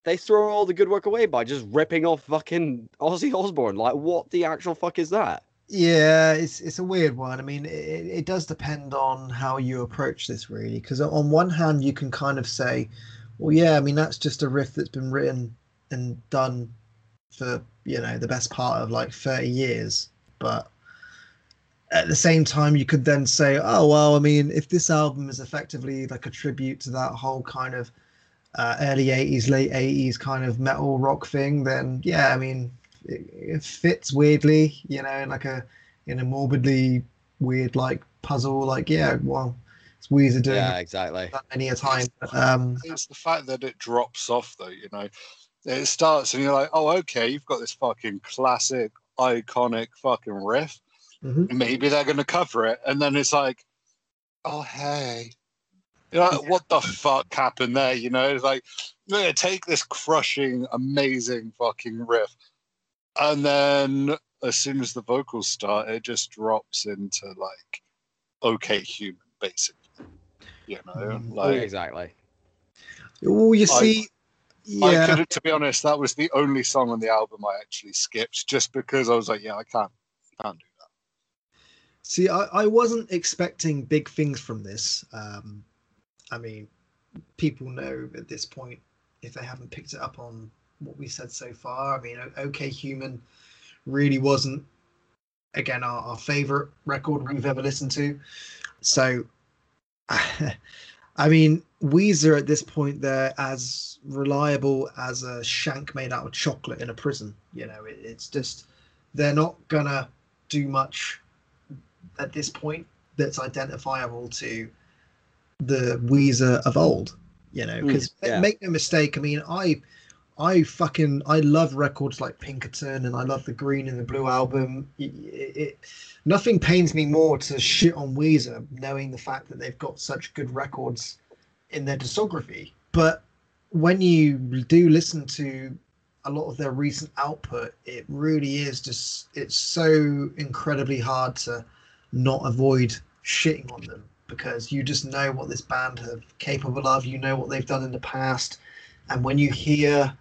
They throw all the good work away by just ripping off fucking Ozzy Osbourne. Like, what the actual fuck is that? Yeah, it's it's a weird one. I mean, it, it does depend on how you approach this, really. Because on one hand, you can kind of say, well, yeah, I mean, that's just a riff that's been written and done for you know the best part of like 30 years but at the same time you could then say oh well i mean if this album is effectively like a tribute to that whole kind of uh, early 80s late 80s kind of metal rock thing then yeah i mean it, it fits weirdly you know in like a in a morbidly weird like puzzle like yeah well it's Weezer doing yeah exactly many a time um it's the fact that it drops off though you know it starts and you're like, oh, okay, you've got this fucking classic, iconic fucking riff. Mm-hmm. Maybe they're going to cover it. And then it's like, oh, hey. You know, yeah. what the fuck happened there? You know, it's like, yeah, take this crushing, amazing fucking riff. And then as soon as the vocals start, it just drops into like, okay, human, basically. You know, mm-hmm. like. Exactly. Well, you see, yeah. I could, to be honest, that was the only song on the album I actually skipped, just because I was like, yeah, I can't, can't do that. See, I, I wasn't expecting big things from this. Um, I mean, people know at this point if they haven't picked it up on what we said so far. I mean, OK Human really wasn't, again, our, our favorite record we've ever listened to. So, I mean, Weezer at this point they're as reliable as a shank made out of chocolate in a prison. You know, it, it's just they're not gonna do much at this point that's identifiable to the Weezer of old. You know, because mm, yeah. make no mistake. I mean, I I fucking I love records like Pinkerton and I love the Green and the Blue album. It, it, nothing pains me more to shit on Weezer, knowing the fact that they've got such good records in their discography. But when you do listen to a lot of their recent output, it really is just it's so incredibly hard to not avoid shitting on them because you just know what this band are capable of. You know what they've done in the past, and when you hear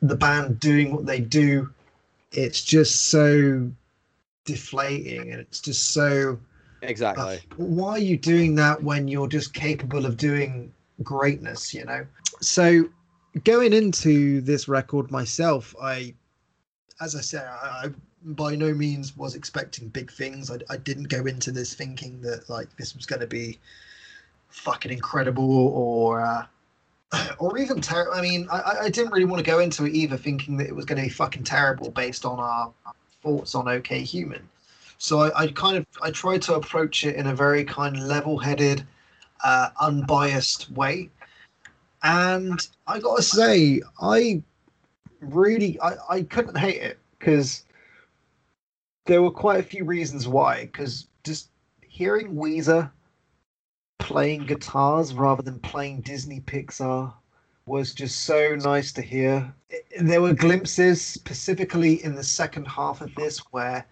the band doing what they do, it's just so deflating and it's just so Exactly. uh, why are you doing that when you're just capable of doing greatness you know so going into this record myself i as i said i, I by no means was expecting big things I, I didn't go into this thinking that like this was going to be fucking incredible or uh, or even terrible. I mean, I, I didn't really want to go into it either, thinking that it was going to be fucking terrible based on our thoughts on OK Human. So I, I kind of I tried to approach it in a very kind of level-headed, uh, unbiased way, and I gotta say, I really I, I couldn't hate it because there were quite a few reasons why. Because just hearing Weezer playing guitars rather than playing Disney Pixar was just so nice to hear. There were glimpses, specifically in the second half of this, where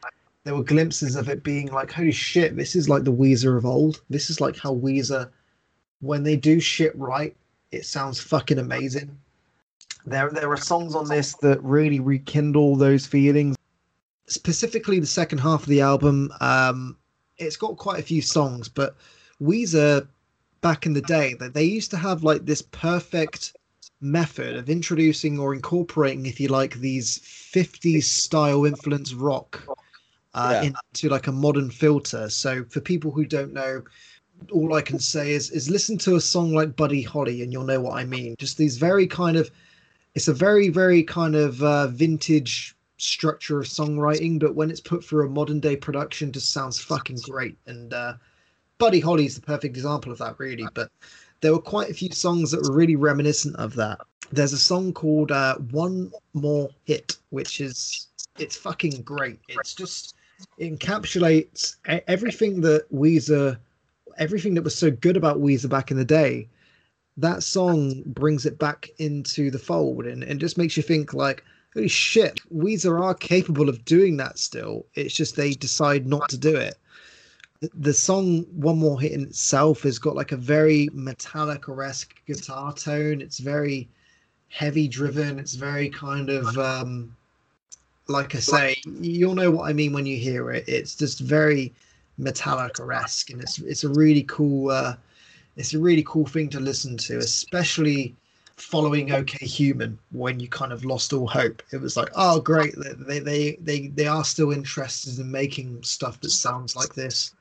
there were glimpses of it being like, holy shit, this is like the Weezer of old. This is like how Weezer, when they do shit right, it sounds fucking amazing. There, there are songs on this that really rekindle those feelings. Specifically, the second half of the album, um, it's got quite a few songs, but Weezer back in the day that they used to have like this perfect method of introducing or incorporating, if you like, these 50s style influence rock uh, Yeah. into like a modern filter. So for people who don't know, all I can say is is listen to a song like Buddy Holly and you'll know what I mean. Just these very kind of it's a very very kind of uh, vintage structure of songwriting, but when it's put through a modern day production, just sounds fucking great. And uh, Buddy Holly is the perfect example of that, really. But there were quite a few songs that were really reminiscent of that. There's a song called uh, "One More Hit," which is it's fucking great. It's just it encapsulates everything that Weezer, everything that was so good about Weezer back in the day. That song brings it back into the fold and, and just makes you think like, holy shit, Weezer are capable of doing that still. It's just they decide not to do it. The- song One More Hit in itself has got like a very Metallica-esque guitar tone. It's very heavy driven. It's very kind of um like I say, you'll know what I mean when you hear it. It's just very Metallica-esque, and it's it's a really cool uh, it's a really cool thing to listen to, especially following OK Human when you kind of lost all hope. It was like, oh great, they they they they are still interested in making stuff that sounds like this.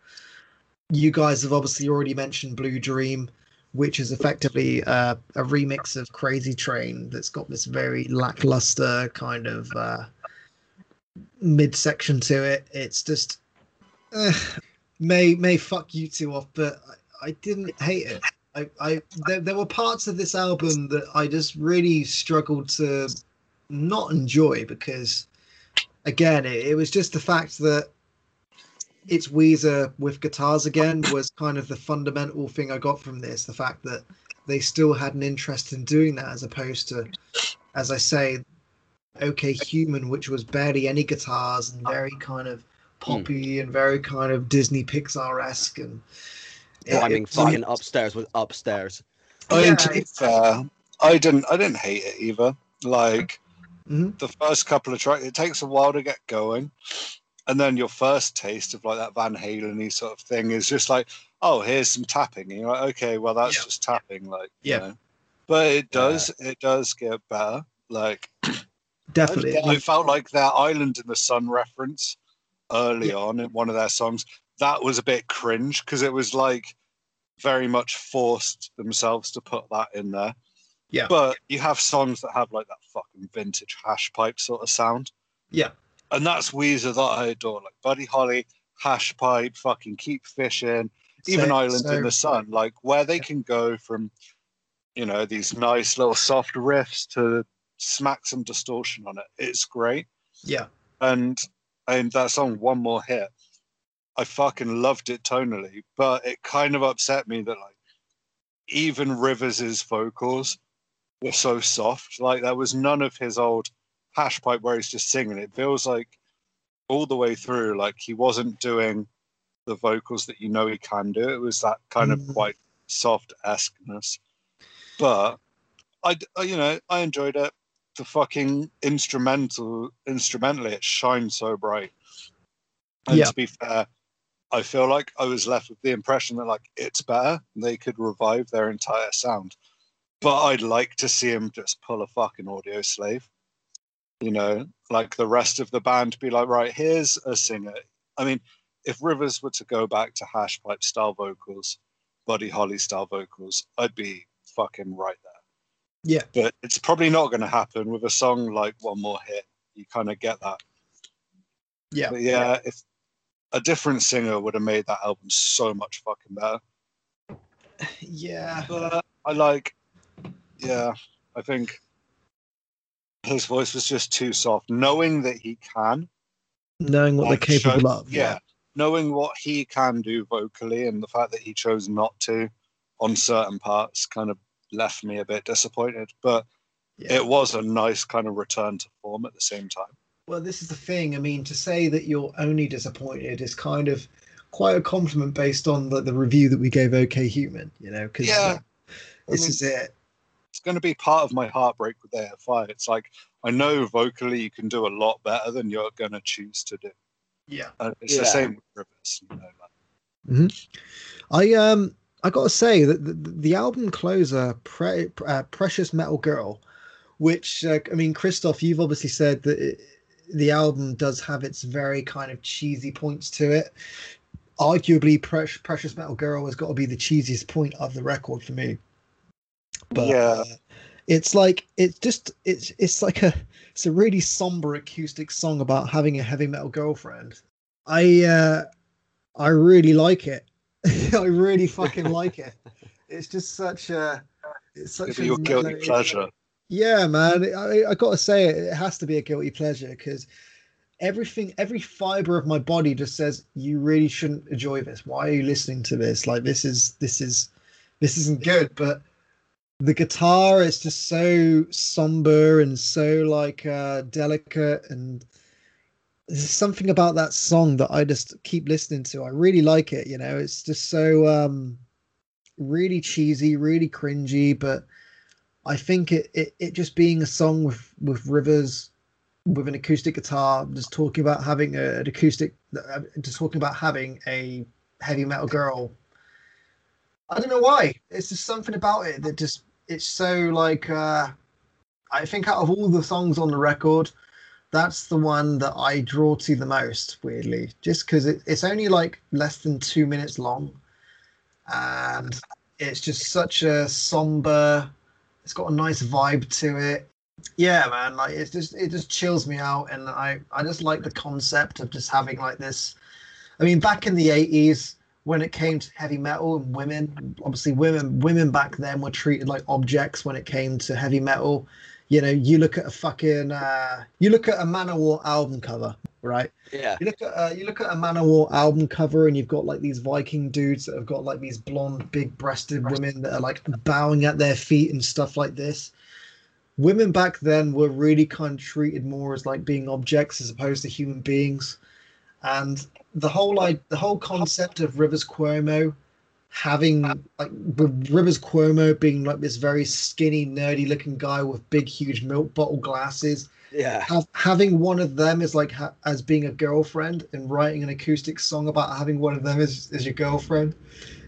You guys have obviously already mentioned Blue Dream, which is effectively uh, a remix of Crazy Train that's got this very lackluster kind of uh, midsection to it. It's just eh, may may fuck you two off, but I, I didn't hate it. I, I there, there were parts of this album that I just really struggled to not enjoy because again it, it was just the fact that it's Weezer with guitars again was kind of the fundamental thing I got from this. The fact that they still had an interest in doing that as opposed to, as I say, OK Human, which was barely any guitars and very kind of hmm. poppy and very kind of Disney Pixar esque and it- Rhyming it- fucking upstairs with upstairs. I mean, to be fair, I didn't. I didn't hate it either. Like Mhm. the first couple of tracks, it takes a while to get going, and then your first taste of like that Van Halen sort of thing is just like, oh, here's some tapping. And you're like, okay, well that's Yeah. just tapping, like you Yeah. know. But it does. It does get better. Like definitely. I felt like that Island in the Sun reference early on in one of their songs, that was a bit cringe because it was like very much forced themselves to put that in there. Yeah. But you have songs that have like that fucking vintage hash pipe sort of sound. Yeah. And that's Weezer that I adore. Like Buddy Holly, hash pipe, fucking keep fishing, even So- Island so- in the Sun, like where they Yeah. can go from, you know, these nice little soft riffs to smack some distortion on it. It's great. Yeah. And and that song, One More Hit, I fucking loved it tonally, but it kind of upset me that like even Rivers's vocals were so soft. Like there was none of his old hash pipe where he's just singing. It feels like all the way through, like he wasn't doing the vocals that you know he can do. It was that kind of Mm. quite soft esqueness. But I, you know, I enjoyed it. The fucking instrumental, instrumentally, it shines so bright. And Yeah. to be fair, I feel like I was left with the impression that like it's better. They could revive their entire sound, but I'd like to see him just pull a fucking audio slave. You know, like the rest of the band be like, right, here's a singer. I mean, if Rivers were to go back to hash pipe style vocals, Buddy Holly style vocals, I'd be fucking right there. Yeah. But it's probably not going to happen with a song like One More Hit. You kind of get that. Yeah. But yeah, if a different singer would have made that album so much fucking better. Yeah. But I like, yeah, I think his voice was just too soft. Knowing that he can, Knowing what like, they're capable show- of. yeah, knowing what he can do vocally, and the fact that he chose not to on certain parts kind of left me a bit disappointed. But Yeah. it was a nice kind of return to form at the same time. Well, this is the thing. I mean, to say that you're only disappointed is kind of quite a compliment based on the, the review that we gave OK Human, you know, because Yeah. this mean- is it. It's going to be part of my heartbreak with AFI. It's like I know vocally you can do a lot better than you're going to choose to do. Yeah. And it's Yeah. the same with Rivers. You know, like, I um I gotta say that the, the album closer, Pre- uh, "Precious Metal Girl," which uh, I mean, Christoph, you've obviously said that it, the album does have its very kind of cheesy points to it. Arguably, Pre- "Precious Metal Girl" has got to be the cheesiest point of the record for me. But Yeah. uh, it's like it's just it's it's like a it's a really somber acoustic song about having a heavy metal girlfriend. I uh I really like it. I really fucking like it. It's just such a it's such a your guilty pleasure. Yeah, man. I, I gotta say it, it has to be a guilty pleasure because everything, every fiber of my body just says you really shouldn't enjoy this. Why are you listening to this? Like this is this is this isn't good. But the guitar is just so somber and so like uh delicate and there's something about that song that I just keep listening to. I really like it, you know. It's just so um really cheesy, really cringy, but I think it, it it just being a song with with Rivers with an acoustic guitar, just talking about having a, an acoustic, uh, just talking about having a heavy metal girl. I don't know why. It's just something about it that just it's so like. uh I think out of all the songs on the record, that's the one that I draw to the most. Weirdly, just because it, it's only like less than two minutes long, and it's just such a somber it's got a nice vibe to it. Yeah man like it's just it just chills me out and i i just like the concept of just having like this i mean back in the 80s when it came to heavy metal and women obviously women women back then were treated like objects when it came to heavy metal. You know you look at a fucking uh you look at a manowar album cover right Yeah. you look at uh, you look at a Manowar album cover, and you've got like these Viking dudes that have got like these blonde, big-breasted women that are like bowing at their feet and stuff like this. Women back then were really kind of treated more as like being objects as opposed to human beings, and the whole like the whole concept of Rivers Cuomo having like Rivers Cuomo being like this very skinny, nerdy-looking guy with big, huge milk bottle glasses Yeah. have, having one of them is like ha- as being a girlfriend and writing an acoustic song about having one of them as, as your girlfriend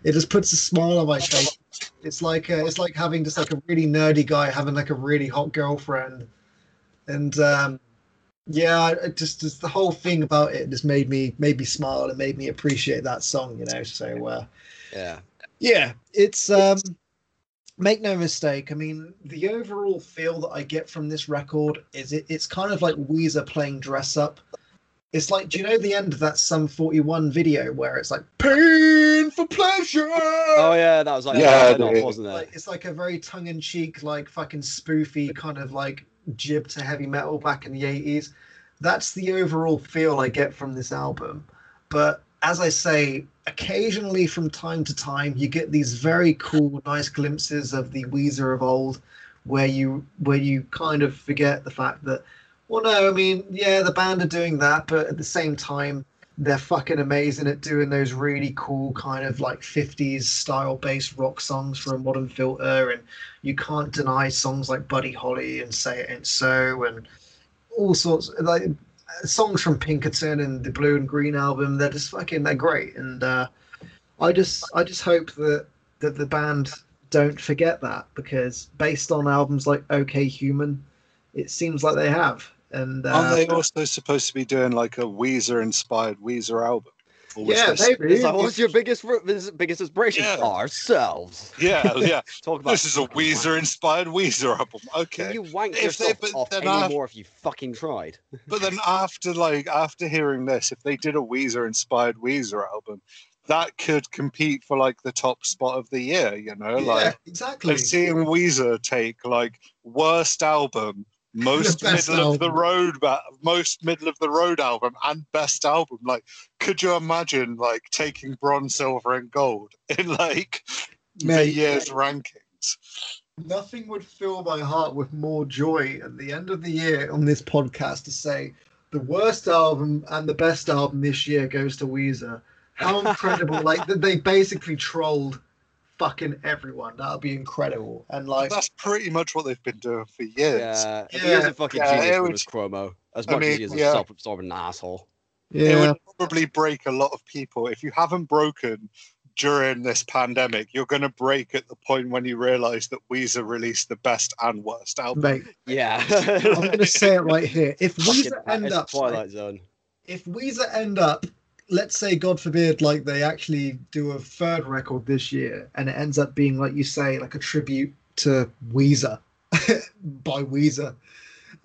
it just puts a smile on my face it's like uh, it's like having just like a really nerdy guy having like a really hot girlfriend and um yeah it just just the whole thing about it just made me made me smile and made me appreciate that song you know so uh Yeah. yeah, it's um make no mistake. I mean, the overall feel that I get from this record is it, it's kind of like Weezer playing dress up. It's like, do you know the end of that Sum 41 video where it's like pain for pleasure? Oh yeah, that was like Yeah, yeah, enough, it- wasn't it? Like, it's like a very tongue in cheek, like fucking spoofy kind of like jib to heavy metal back in the 80s. That's the overall feel I get from this album. But as I say, occasionally from time to time, you get these very cool, nice glimpses of the Weezer of old, where you where you kind of forget the fact that, well, no, I mean, yeah, the band are doing that, but at the same time, they're fucking amazing at doing those really cool kind of like 50s style based rock songs for a modern filter and you can't deny songs like buddy holly and say it ain't so and all sorts like songs from pinkerton and the blue and green album they're just fucking they're great and uh i just i just hope that that the band don't forget that because based on albums like okay human it seems like they have and uh, Aren't they also supposed to be doing like a Weezer inspired Weezer album? Or was yeah this- maybe It's like, what's your biggest biggest inspiration? Yeah. Ourselves. yeah, yeah. Talk about this is a Weezer inspired Weezer album. Can Okay. you wank If they- yourself but off then any I- more if you fucking tried? But then after like after hearing this, if they did a Weezer inspired Weezer album, that could compete for like the top spot of the year, you know? yeah, Like exactly and seeing Weezer take like worst album, most middle of the road, most middle of the road album, and best album. Like, could you imagine like taking bronze, silver, and gold in like the Mate, year's rankings? Nothing would fill my heart with more joy at the end of the year on this podcast to say the worst album and the best album this year goes to Weezer. How incredible! like they basically trolled fucking everyone. That would be incredible. And like, That's pretty much what they've been doing for years. Yeah, if he is a fucking Yeah, genius it with would- his chromo, as I much as he is a self-absorbing asshole. It yeah, would probably break a lot of people. If you haven't broken during this pandemic, you're going to break at the point when you realize that Weezer released the best and worst album. mate. Yeah, I'm gonna say it right here. If Weezer end up, Twilight Zone. if Weezer end up, let's say, God forbid, like they actually do a third record this year, and it ends up being, like you say, like a tribute to Weezer by Weezer,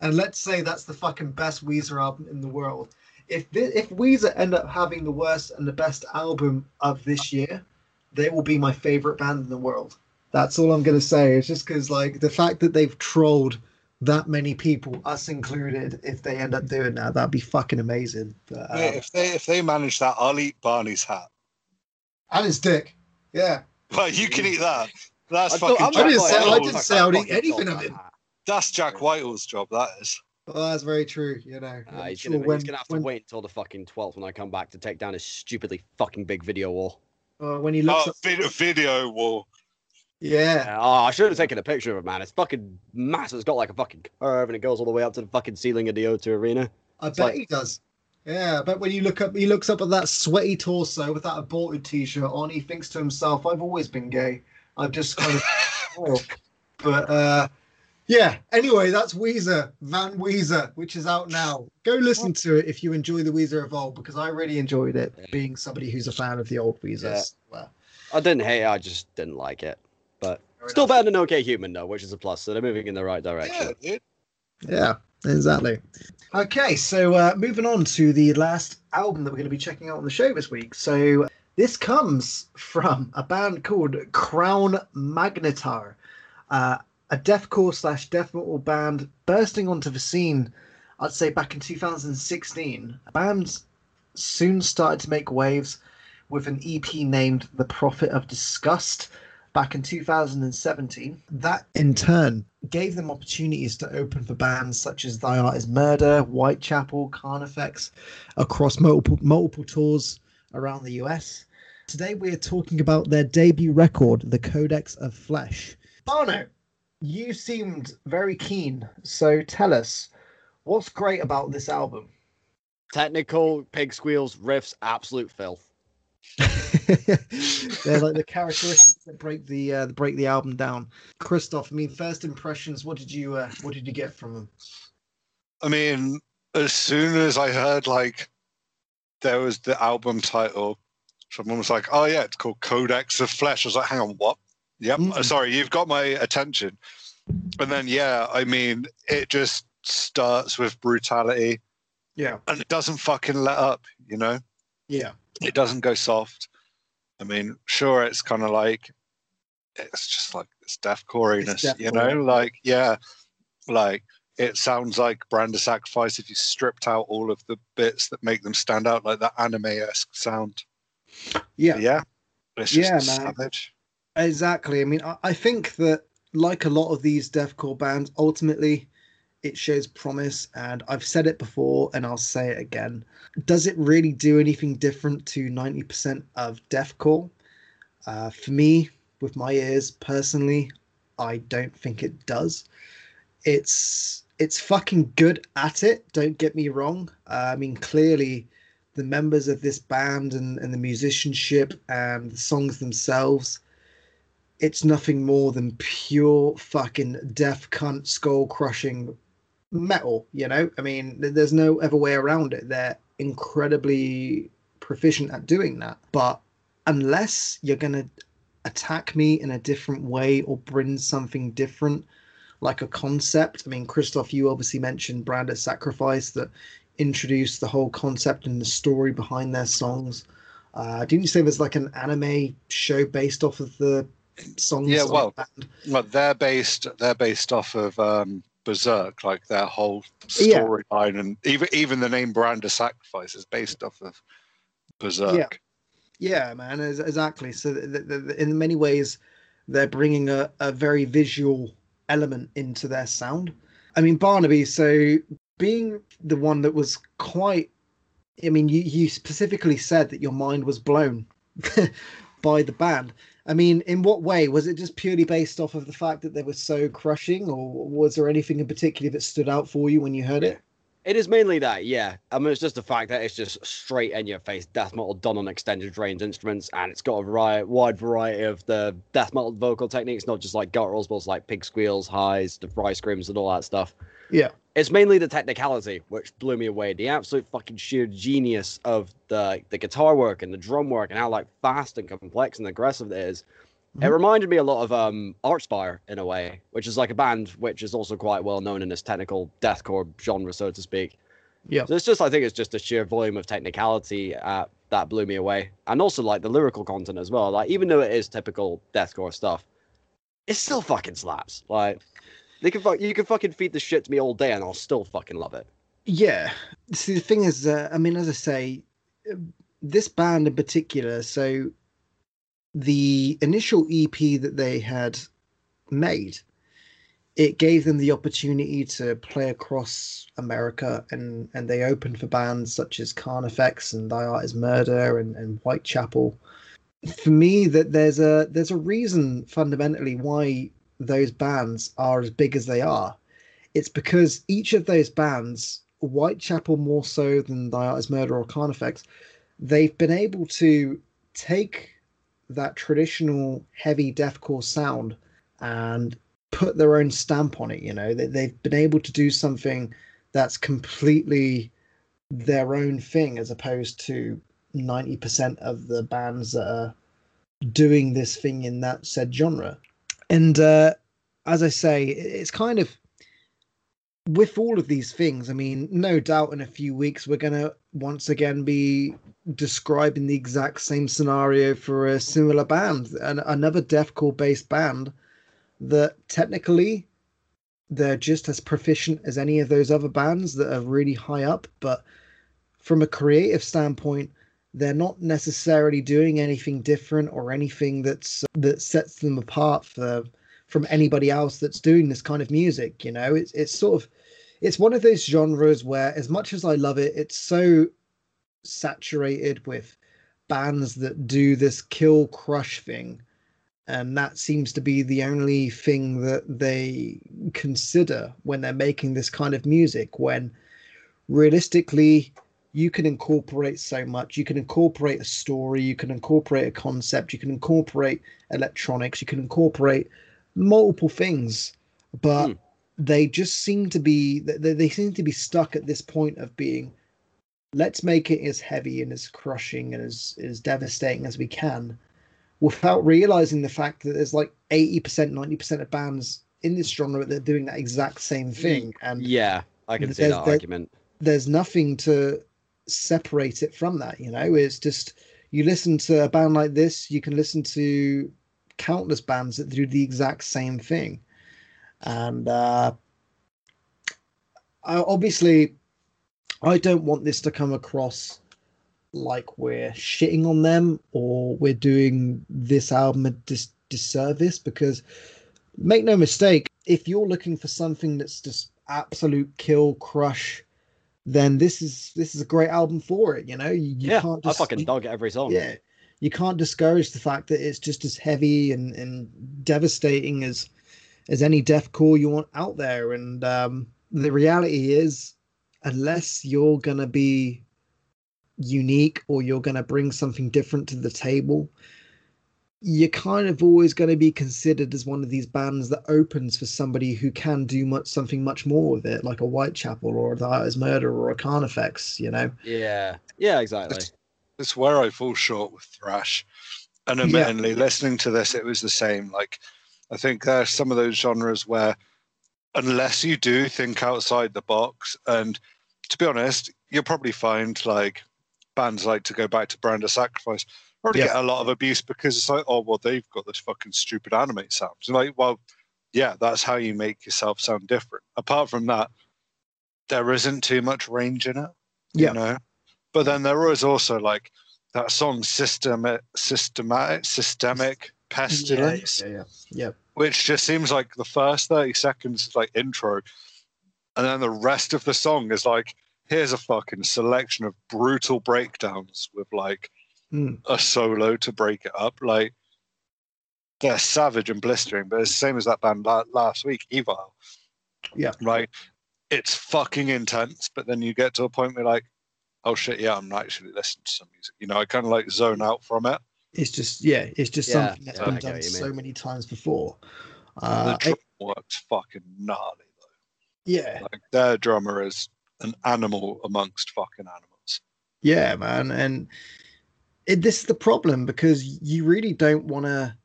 and let's say that's the fucking best Weezer album in the world. If thi- if Weezer end up having the worst and the best album of this year, they will be my favorite band in the world. That's all I'm gonna say. It's just because like the fact that they've trolled that many people, us included, if they end up doing that, that'd be fucking amazing. But, um, Mate, if they if they manage that, I'll eat Barney's hat. and his dick. Yeah. Well, you can eat that. That's I fucking I'm Jack I didn't say- I didn't say I'd eat anything of that him. That's Jack Whitehall's job. That is. Well, that's very true. You know. I'm he's, sure gonna, when- he's gonna have to when- wait until the fucking 12th when I come back to take down his stupidly fucking big video wall. uh, when he looks Oh, up, video, video wall. Yeah. Yeah, oh, I should have taken a picture of it, man. It's fucking massive. It's got like a fucking curve and it goes all the way up to the fucking ceiling of the O2 Arena. I bet like- he does. Yeah, I bet when you look up, he looks up at that sweaty torso with that aborted T-shirt on. He thinks to himself, "I've always been gay. I've just kind of." But uh, yeah. Anyway, that's Weezer, Van Weezer, which is out now. Go listen to it if you enjoy the Weezer Evolve because I really enjoyed it. Being somebody who's a fan of the old Weezers. Well, I didn't hate it, I just didn't like it. But fair still enough. better than OK Human, though, which is a plus. So they're moving in the right Yeah, direction. dude. Yeah, exactly. Okay, so uh, moving on to the last album that we're going to be checking out on the show this week. So this comes from a band called Crown Magnetar, uh, a deathcore slash death metal band bursting onto the scene. I'd say back in 2016. Bands soon started to make waves with an EP named "The Prophet of Disgust." Back in 2017, that in turn gave them opportunities to open for bands such as Thy Art Is Murder, Whitechapel, Carnifex, across multiple multiple tours around the US. Today we are talking about their debut record, The Codex of Flesh. Barno, you seemed very keen, so tell us what's great about this album. Technical, pig squeals, riffs, absolute filth. They're like the characteristics that break the uh, break the album down. Christoph, I mean, first impressions. What did you uh, what did you get from them? I mean, as soon as I heard like there was the album title, someone was like, "Oh yeah, it's called Codex of Flesh." I was like, "Hang on, what?" Yep, Mm. uh, sorry, you've got my attention. And then yeah, I mean, it just starts with brutality, Yeah, and it doesn't fucking let up. You know, yeah, it doesn't go soft. I mean, sure, it's kind of like it's just like it's deathcoriness, It's you know, like yeah, like it sounds like Brand of Sacrifice if you stripped out all of the bits that make them stand out, like that anime-esque sound. yeah. Yeah, it's just Yeah, savage. Exactly. I mean, I, I think that like a lot of these deathcore bands, ultimately, it shows promise, and I've said it before, and I'll say it again. Does it really do anything different to 90% of deathcore? Uh, for me, with my ears personally, I don't think it does. It's it's fucking good at it. Don't get me wrong. Uh, I mean, clearly, the members of this band and, and the musicianship and the songs themselves, it's nothing more than pure fucking deaf cunt skull crushing metal. You know, I mean, there's no other way around it. They're incredibly proficient at doing that. But unless you're gonna attack me in a different way or bring something different like a concept. I mean, Christoph, you obviously mentioned Brand of Sacrifice that introduced the whole concept and the story behind their songs. Uh, didn't you say there's like an anime show based off of the songs? Yeah, well. Well, they're based they're based off of um, Berserk, like their whole Yeah. storyline, and even even the name Brand of Sacrifice is based off of Berserk. Yeah, man, exactly. So th- th- th- in many ways, they're bringing a, a very visual element into their sound. I mean, Barnaby, so being the one that was quite, I mean, you, you specifically said that your mind was blown by the band. I mean, in what way? Was it just purely based off of the fact that they were so crushing, or was there anything in particular that stood out for you when you heard it? It is mainly that, yeah. I mean, it's just the fact that it's just straight in your face death metal done on extended range instruments, and it's got a variety, wide variety of the death metal vocal techniques, not just like gutturals, but like pig squeals, highs, the fry screams, and all that stuff. Yeah. It's mainly the technicality which blew me away. The absolute fucking sheer genius of the the guitar work and the drum work and how like fast and complex and aggressive it is. It Mhm. reminded me a lot of um Archspire in a way, which is like a band which is also quite well known in this technical deathcore genre, so to speak. Yeah. So it's just I think it's just the sheer volume of technicality uh, that blew me away, and also like the lyrical content as well. Like even though it is typical deathcore stuff, it still fucking slaps. Like they can fuck you can fucking feed the shit to me all day, and I'll still fucking love it. Yeah. See, the thing is, uh, I mean, as I say, uh, this band in particular, so the initial EP that they had made, it gave them the opportunity to play across America, and and they opened for bands such as Carnifex and Thy Art Is Murder and, and Whitechapel. For me, that there's a there's a reason fundamentally why those bands are as big as they are. It's because each of those bands, Whitechapel more so than Thy Art Is Murder or Carnifex, they've been able to take that traditional heavy deathcore sound and put their own stamp on it. You know, they, they've been able to do something that's completely their own thing, as opposed to ninety percent of the bands that are doing this thing in that said genre. And uh, as I say, it's kind of with all of these things. I mean, no doubt in a few weeks we're gonna once again be describing the exact same scenario for a similar band, an, another deathcore based band that technically they're just as proficient as any of those other bands that are really high up, but from a creative standpoint, they're not necessarily doing anything different or anything that's that sets them apart for from anybody else that's doing this kind of music. You know, it's it's sort of it's one of those genres where, as much as I love it, it's so saturated with bands that do this kill crush thing and that seems to be the only thing that they consider when they're making this kind of music when realistically you can incorporate so much you can incorporate a story you can incorporate a concept you can incorporate electronics you can incorporate multiple things but Hmm. they just seem to be they, they seem to be stuck at this point of being let's make it as heavy and as crushing and as as devastating as we can without realizing the fact that there's like 80% 90% of bands in this genre that are doing that exact same thing and Yeah, I can see that argument. there's nothing to separate it from that you know? It's just you listen to a band like this you can listen to countless bands that do the exact same thing. And uh I, obviously i don't want this to come across like we're shitting on them or we're doing this album a dis- disservice because make no mistake if you're looking for something that's just absolute kill crush, then this is this is a great album for it. You know, you, you yeah, can't I just, fucking you- dug every song. yeah, you can't discourage the fact that it's just as heavy and and devastating as as any deathcore you want out there. And um, the reality is, unless you're gonna be unique or you're gonna bring something different to the table, you're kind of always going to be considered as one of these bands that opens for somebody who can do much something much more with it, like a Whitechapel or a The Art Murder or a Carnifex. You know, yeah, yeah, exactly. It's, it's where I fall short with thrash. And Yeah. admittedly, listening to this, it was the same. Like, I think there are some of those genres where, unless you do think outside the box, and to be honest, you'll probably find like bands like to go back to Brand of Sacrifice probably Yeah. get a lot of abuse because it's like, oh well, they've got this fucking stupid anime sounds. And like, well, yeah, that's how you make yourself sound different. Apart from that, there isn't too much range in it Yeah. you know but then there was also like that song systemic systematic systemic pestilence Yeah, yeah, yeah. which just seems like the first 30 seconds is like intro and then the rest of the song is like here's a fucking selection of brutal breakdowns with like Mm. a solo to break it up like they're savage and blistering but it's the same as that band la- last week evil Yeah. right it's fucking intense but then you get to a point where like oh shit yeah i'm not actually listening to some music you know i kind of like zone out from it It's just yeah, it's just Yeah, something that's yeah, been done so many times before. Uh, the drum works fucking gnarly though. yeah, like their drummer is an animal amongst fucking animals yeah, man, and it, this is the problem because you really don't want to,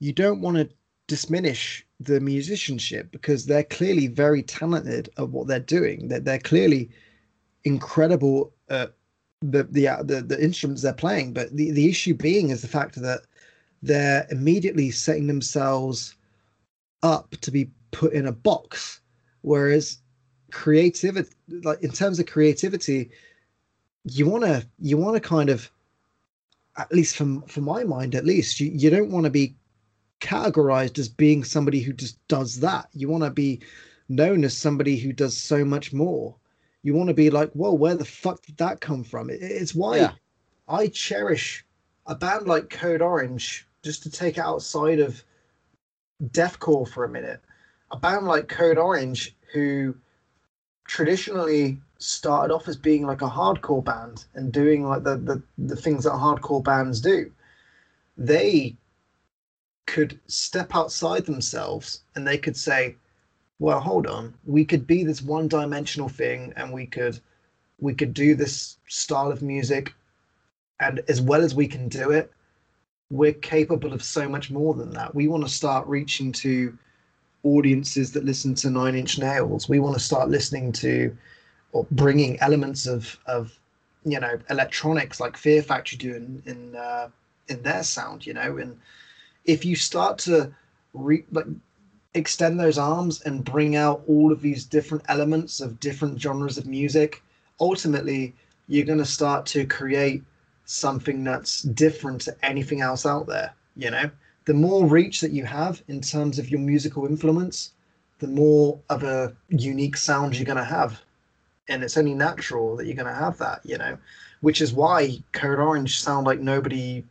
you don't want to diminish the musicianship because they're clearly very talented at what they're doing. That they're clearly incredible at the, the uh, the the instruments they're playing. But the the issue being is the fact that they're immediately setting themselves up to be put in a box, whereas creativity, like in terms of creativity, you want to you want to kind of at least from for my mind at least you, you don't want to be categorized as being somebody who just does that. You want to be known as somebody who does so much more. You want to be like whoa where the fuck did that come from? It, it's why Yeah. i cherish a band like code orange just to take it outside of deathcore for a minute. A band like code orange who traditionally started off as being like a hardcore band and doing like the the, the things that hardcore bands do. They could step outside themselves and they could say well hold on. We could be this one dimensional thing and we could we could do this style of music and as well as we can do it we're capable of so much more than that. We want to start reaching to audiences that listen to nine inch nails. We want to start listening to or bringing elements of of you know electronics like fear factory do in in, uh, in their sound you know and if you start to re- like extend those arms and bring out all of these different elements of different genres of music ultimately you're going to start to create something that's different to anything else out there you know? The more reach that you have in terms of your musical influence the more of a unique sound you're going to have and it's only natural that you're going to have that you know which is why code orange sound like nobody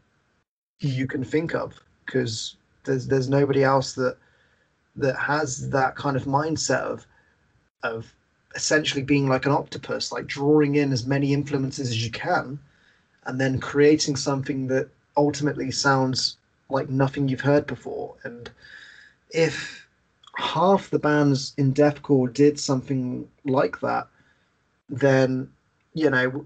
you can think of because there's there's nobody else that that has that kind of mindset of of essentially being like an octopus like drawing in as many influences as you can and then creating something that ultimately sounds like nothing you've heard before. And if half the bands in deathcore did something like that then you know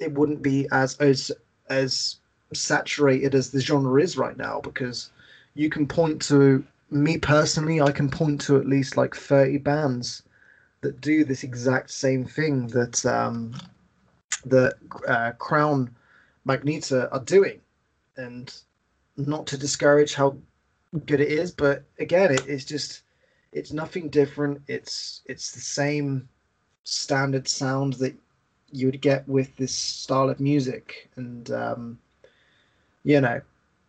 it wouldn't be as as as saturated as the genre is right now because you can point to me personally i can point to at least like 30 bands that do this exact same thing that um that uh, crown magnetar are doing. And not to discourage how good it is but again it, it's just it's nothing different. It's it's the same standard sound that you would get with this style of music. And um you know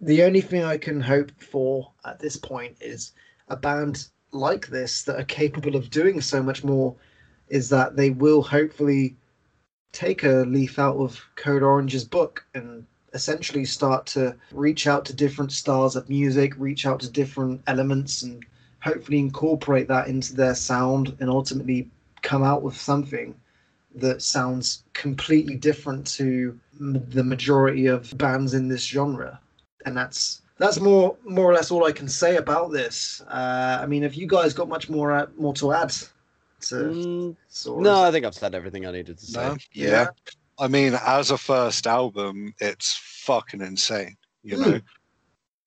the only thing i can hope for at this point is a band like this that are capable of doing so much more is that they will hopefully take a leaf out of Code Orange's book and essentially start to reach out to different styles of music, reach out to different elements, and hopefully incorporate that into their sound and ultimately come out with something that sounds completely different to m- the majority of bands in this genre. And that's that's more more or less all I can say about this. Uh, I mean, have you guys got much more uh, more to add? To Mm, sort no, I think I've said everything I needed to say. No? Yeah. Yeah. I mean, as a first album, it's fucking insane, you Mm. know.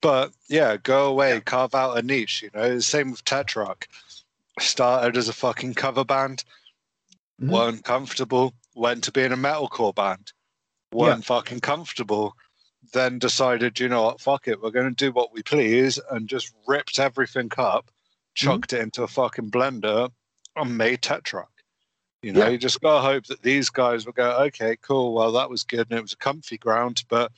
But yeah, go away, carve out a niche, you know. Same with Tetrarch. Started as a fucking cover band, Mhm. weren't comfortable, went to being a metalcore band, weren't fucking comfortable, then decided, you know what, fuck it, we're going to do what we please, and just ripped everything up, chucked it into a fucking blender, and made Tetrarch. You know, Yeah. you just gotta hope that these guys will go, okay, cool, well, that was good and it was a comfy ground, but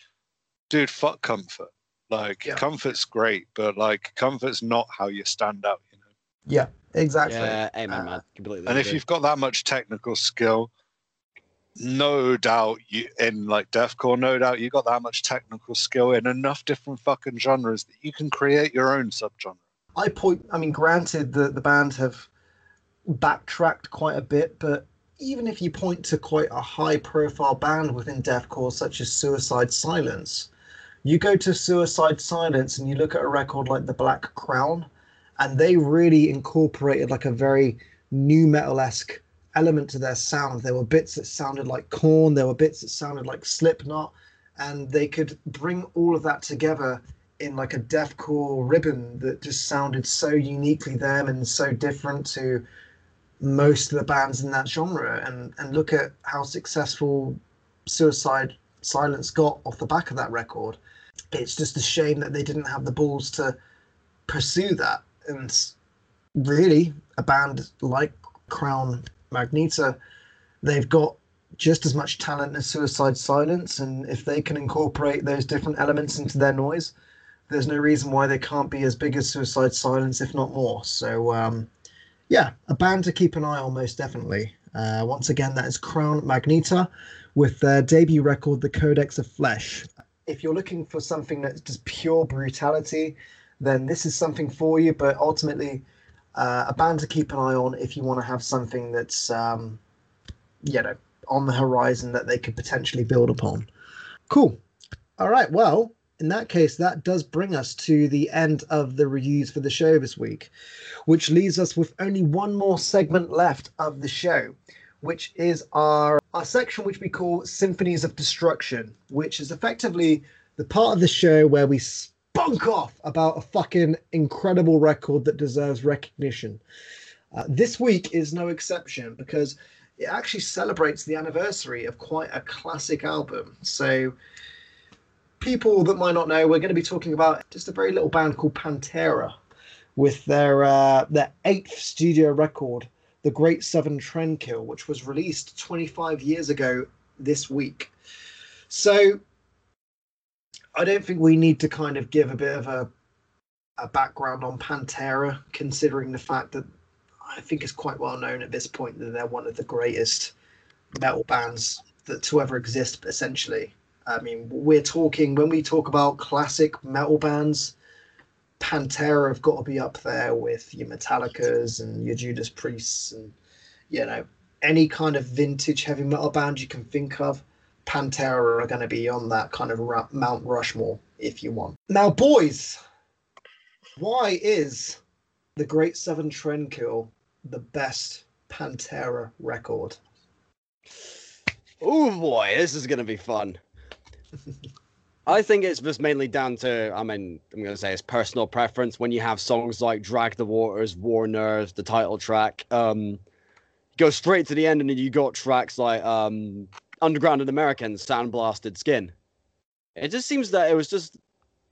dude, fuck comfort. Like, Yeah. comfort's great, but like, comfort's not how you stand out, you know. Yeah, exactly. Yeah, amen, Uh, man. Completely. And if you've got that much technical skill, no doubt you in like deathcore, no doubt you got that much technical skill in enough different fucking genres that you can create your own subgenre. I point. I mean, granted, the the band have backtracked quite a bit, but even if you point to quite a high-profile band within deathcore, such as Suicide Silence, you go to Suicide Silence and you look at a record like The Black Crown, and they really incorporated like a very nu metal-esque element to their sound. There were bits that sounded like Korn, there were bits that sounded like Slipknot, and they could bring all of that together in like a deathcore ribbon that just sounded so uniquely them and so different to most of the bands in that genre. And and look at how successful suicide silence got off the back of that record. It's just a shame that they didn't have the balls to pursue that and really a band like crown magnetar they've got just as much talent as suicide silence and if they can incorporate those different elements into their noise there's no reason why they can't be as big as Suicide Silence, if not more. So, um, yeah, a band to keep an eye on, most definitely. Uh, once again, that is Crown Magnetar with their debut record, The Codex of Flesh. If you're looking for something that's just pure brutality, then this is something for you. But ultimately, uh, a band to keep an eye on if you want to have something that's, um, you know, on the horizon that they could potentially build upon. Cool. All right. Well, in that case, that does bring us to the end of the reviews for the show this week, which leaves us with only one more segment left of the show, which is our our section which we call Symphonies of Destruction, which is effectively the part of the show where we off about a fucking incredible record that deserves recognition. Uh, this week is no exception because it actually celebrates the anniversary of quite a classic album. So people that might not know, we're going to be talking about just a very little band called Pantera with their uh, their eighth studio record, The Great Southern Trendkill, which was released 25 years ago this week. So I don't think we need to kind of give a bit of a a background on Pantera, considering the fact that I think it's quite well known at this point that they're one of the greatest metal bands that to ever exist, essentially. I mean, we're talking when we talk about classic metal bands, Pantera have got to be up there with your Metallicas and your Judas Priests and you know any kind of vintage heavy metal band you can think of. Pantera are going to be on that kind of Ru- Mount Rushmore if you want. Now, boys, why is the Great Southern Trendkill the best Pantera record? Oh boy, this is gonna be fun. I think it's just mainly down to, I mean, I'm gonna say it's personal preference. When you have songs like "Drag the Waters," "War Nerves," the title track, um, go straight to the end, and then you got tracks like um, "Underground in America," "Sandblasted Skin." It just seems that it was just.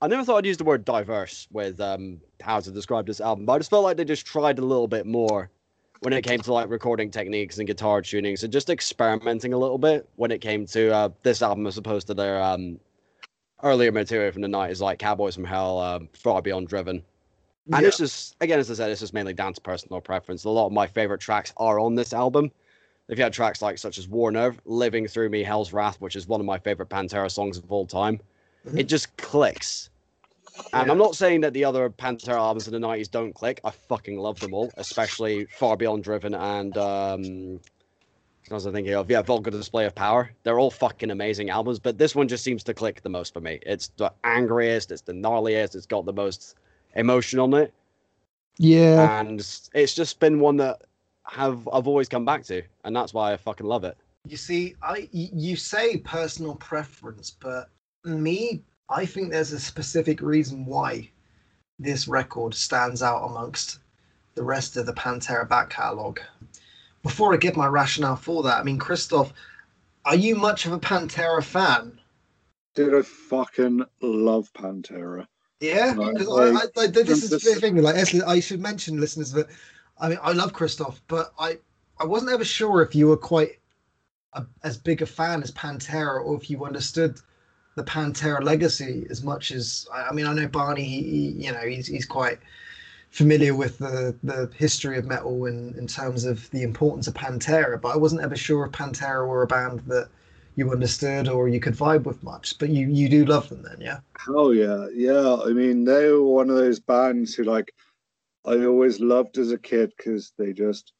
I never thought I'd use the word diverse with um, how to describe this album, but I just felt like they just tried a little bit more when it came to like recording techniques and guitar tunings and just experimenting a little bit when it came to uh, this album as opposed to their um, earlier material from the 90s like Cowboys from Hell, um, Far Beyond Driven. And Yeah. it's just again, as I said, it's just mainly down to personal preference. A lot of my favorite tracks are on this album. If you had tracks like such as War Nerve, Living Through Me, Hell's Wrath, which is one of my favorite Pantera songs of all time, Mhm. it just clicks. And Yeah. I'm not saying that the other Pantera albums in the 90s don't click. I fucking love them all, especially Far Beyond Driven and um what was I thinking of? Yeah, Vulgar Display of Power. They're all fucking amazing albums, but this one just seems to click the most for me. It's the angriest, it's the gnarliest, it's got the most emotion on it Yeah. and it's just been one that have I've always come back to, and that's why I fucking love it. You see, I you say personal preference, but me, I think there's a specific reason why this record stands out amongst the rest of the Pantera back catalogue. Before I give my rationale for that, I mean, Christoph, are you much of a Pantera fan? Dude, I fucking love Pantera. Yeah, because like, I, I, like, this is the thing. Like, I should mention, listeners, that I mean, I love Christoph, but I, I wasn't ever sure if you were quite a, as big a fan as Pantera, or if you understood the Pantera legacy as much as I, I mean, I know Barney. He, he, you know, he's he's quite familiar with the the history of metal in in terms of the importance of Pantera, but I wasn't ever sure if Pantera were a band that you understood or you could vibe with much. But you you do love them, then, yeah. Oh yeah, yeah. I mean, they were one of those bands who, like, I always loved as a kid because they just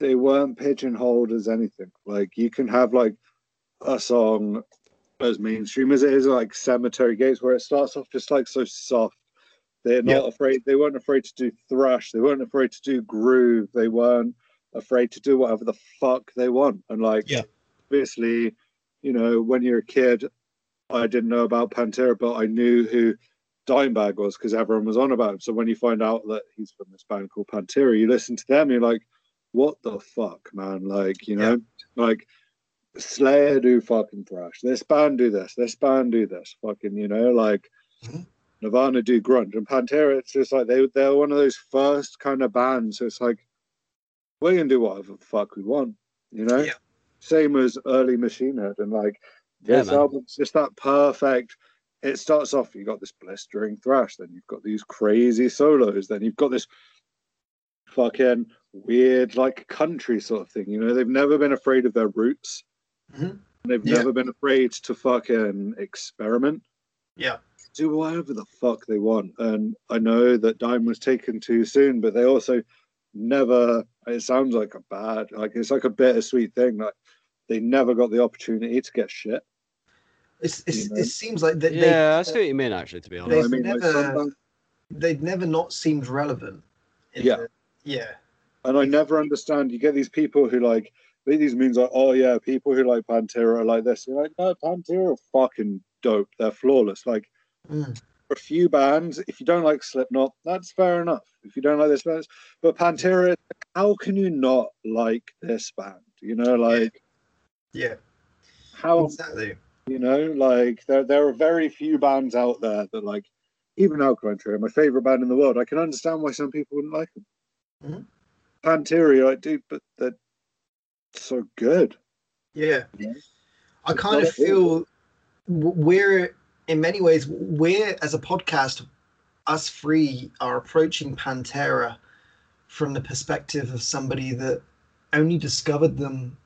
they weren't pigeonholed as anything. Like, you can have like a song as mainstream as it is, like Cemetery Gates, where it starts off just like so soft. They're not Yeah. afraid. They weren't afraid to do thrash. They weren't afraid to do groove. They weren't afraid to do whatever the fuck they want. And like, Yeah. obviously, you know, when you're a kid, I didn't know about Pantera, but I knew who Dimebag was because everyone was on about him. So when you find out that he's from this band called Pantera, you listen to them, you're like, what the fuck, man? Like, you know, like Slayer do fucking thrash. This band do this. This band do this. Fucking, you know, like Mhm. Nirvana do grunge. And Pantera, it's just like they they're one of those first kind of bands. So it's like we're gonna do whatever the fuck we want, you know? Yeah. Same as early Machine Head and like Yeah, this man. album's just that perfect. It starts off, you've got this blistering thrash, then you've got these crazy solos, then you've got this fucking weird, like country sort of thing. You know, they've never been afraid of their roots. Mhm. They've Yeah. never been afraid to fucking experiment, Yeah. do whatever the fuck they want. And I know that Dime was taken too soon, but they also never, it sounds like a bad, like it's like a bittersweet thing. Like they never got the opportunity to get shit. It's, it's, You know? it seems like that yeah, I they, see what you mean. Actually, to be You know honest, what I mean? Like never- sometimes- they've never not seemed relevant. Yeah. the- yeah. And I never understand. You get these people who like these memes like, oh yeah, people who like Pantera are like this. You're like, no, Pantera are fucking dope. They're flawless. Like Mm. for a few bands, if you don't like Slipknot, that's fair enough. If you don't like this band, but Pantera, how can you not like this band? You know, like Yeah. how Exactly. You know, like there there are very few bands out there that like even Alkaline Trio, my favorite band in the world. I can understand why some people wouldn't like them. Mhm. Pantera, like, dude, but they're so good. Yeah. I It's kind of feel we're in many ways we're as a podcast, us three are approaching Pantera from the perspective of somebody that only discovered them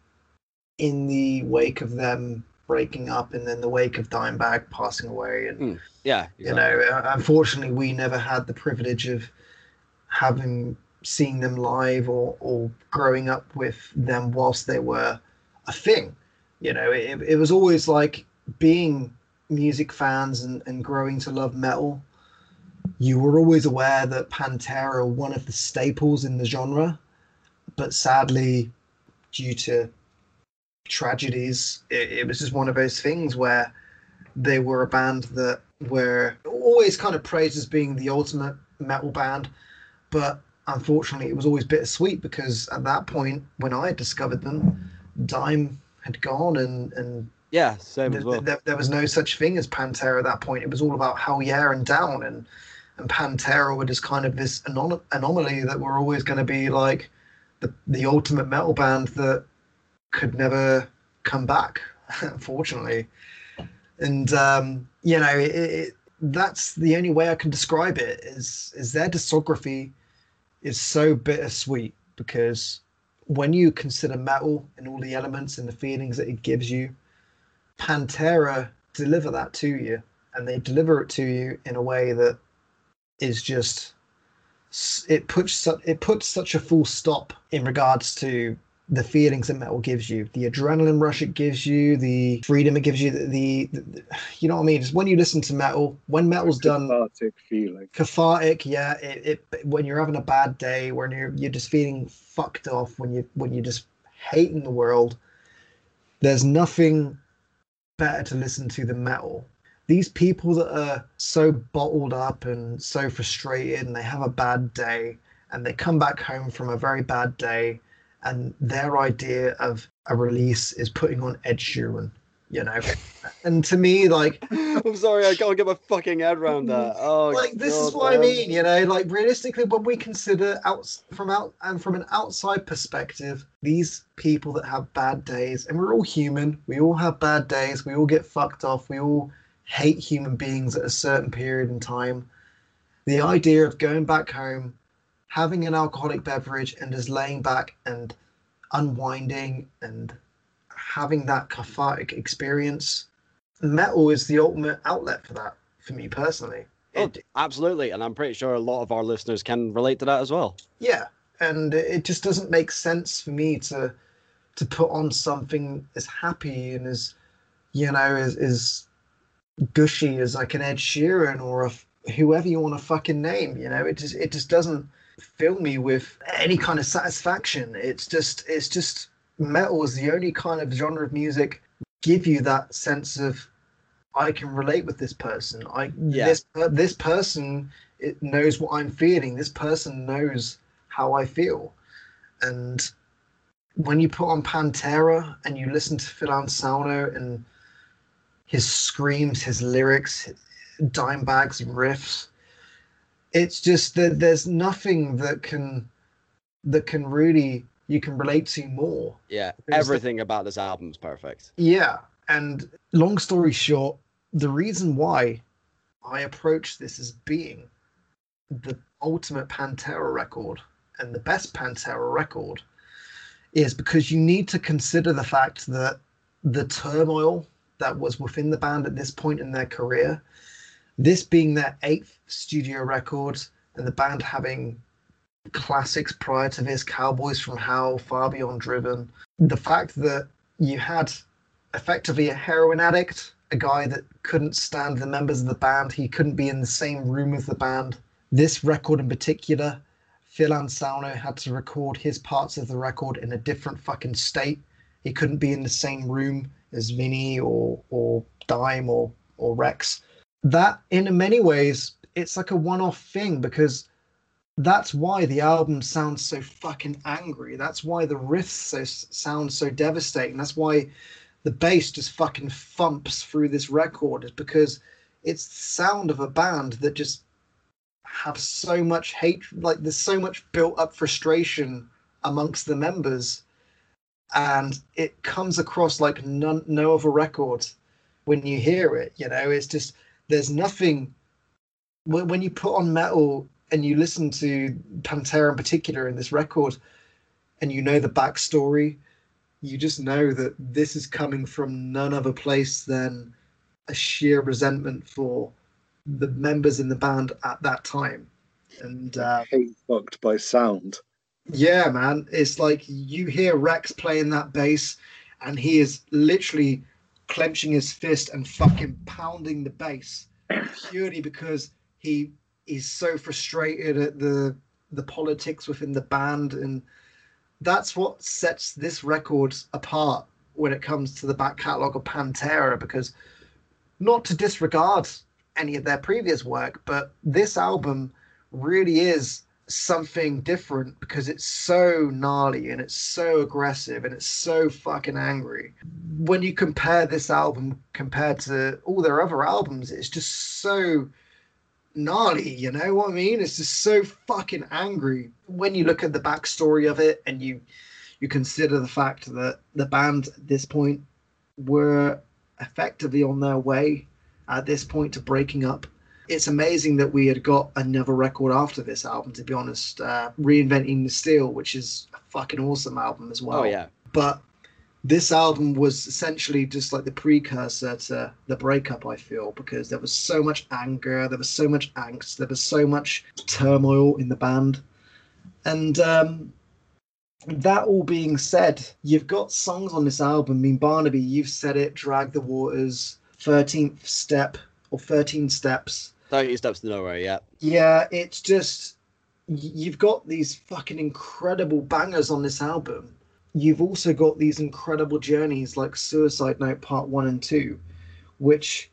in the wake of them breaking up and then the wake of Dimebag passing away and Mm, yeah, you know uh, unfortunately we never had the privilege of having seen them live or or growing up with them whilst they were a thing. You know it, it was always like being music fans and, and growing to love metal you were always aware that pantera are one of the staples in the genre. But sadly due to tragedies it, it was just one of those things where they were a band that were always kind of praised as being the ultimate metal band, but unfortunately it was always bittersweet because at that point when I discovered them, Dime had gone and and yeah, same th- as well. th- there was no such thing as Pantera at that point. It was all about Hellyeah and Down and and Pantera were just kind of this anom- anomaly that were always going to be like the the ultimate metal band that could never come back, unfortunately. And um, you know, it, it, that's the only way I can describe it. Is is their discography is so bittersweet because when you consider metal and all the elements and the feelings that it gives you, Pantera deliver that to you, and they deliver it to you in a way that is just it puts it puts such a full stop in regards to the feelings that metal gives you, the adrenaline rush it gives you, the freedom it gives you, the, the, the you know what I mean. Just when you listen to metal, when metal's done cathartic feeling. cathartic yeah it, it when you're having a bad day when you're you're just feeling fucked off when you when you're just hating the world there's nothing better to listen to than metal these people that are so bottled up and so frustrated and they have a bad day and they come back home from a very bad day and their idea of a release is putting on Ed Sheeran you know and to me like I'm sorry, I can't get my fucking head around that. Oh, like this is God, what I mean, you know. Like realistically, when we consider out from out and from an outside perspective, these people that have bad days, and we're all human. We all have bad days. We all get fucked off. We all hate human beings at a certain period in time. The idea of going back home, having an alcoholic beverage, and just laying back and unwinding and having that cathartic experience metal is the ultimate outlet for that for me personally. Oh, It- absolutely, and I'm pretty sure a lot of our listeners can relate to that as well. yeah. And it just doesn't make sense for me to to put on something as happy and as you know as, as gushy as like an ed sheeran or a whoever you want to fucking name you know? It just it just doesn't fill me with any kind of satisfaction. It's just it's just metal is the only kind of genre of music give you that sense of i can relate with this person. I Yeah. this uh, this person it knows what i'm feeling. This person knows how i feel. And when you put on pantera and you listen to phil anselmo and his screams his lyrics dime bags riffs it's just that there's nothing that can that can really you can relate to more Yeah, There's the- everything about this album's perfect. yeah, and long story short, the reason why I approach this as being the ultimate Pantera record and the best Pantera record is because you need to consider the fact that the turmoil that was within the band at this point in their career, this being their eighth studio record, and the band having classics prior to this, Cowboys from Hell, Far Beyond Driven, the fact that you had effectively a heroin addict, a guy that couldn't stand the members of the band. He couldn't be in the same room with the band. This record in particular, Phil Anselmo had to record his parts of the record in a different fucking state. He couldn't be in the same room as Vinnie or or Dime or or Rex. That in many ways it's like a one-off thing because that's why the album sounds so fucking angry. That's why the riffs so, sound so devastating. That's why the bass just fucking thumps through this record. Is because it's the sound of a band that just have so much hate. Like there's so much built up frustration amongst the members, and it comes across like none, no other record when you hear it. You know, it's just there's nothing when when you put on metal and you listen to Pantera in particular in this record, and you know the backstory, you just know that this is coming from none other place than a sheer resentment for the members in the band at that time. And uh, fucked by sound. yeah, man, it's like you hear Rex playing that bass, and he is literally clenching his fist and fucking pounding the bass purely because he is so frustrated at the the politics within the band. And that's what sets this record apart when it comes to the back catalogue of Pantera because not to disregard any of their previous work but this album really is something different because it's so gnarly and it's so aggressive and it's so fucking angry. When you compare this album compared to all their other albums, it's just so gnarly, you know what I mean? It's just so fucking angry. When you look at the backstory of it and you you consider the fact that the band at this point were effectively on their way at this point to breaking up it's amazing that we had got another record after this album. To be honest, uh, reinventing the steel, which is a fucking awesome album as well. Oh yeah. But this album was essentially just like the precursor to the breakup. I feel because there was so much anger, there was so much angst, there was so much turmoil in the band, and um, that all being said, you've got songs on this album. I mean, Barnaby, you've said it. Drag the Waters, Thirteenth Step or Thirteen Steps. 13 steps to nowhere. Yeah. Yeah, it's just you've got these fucking incredible bangers on this album. You've also got these incredible journeys like Suicide Note Part One and Two, which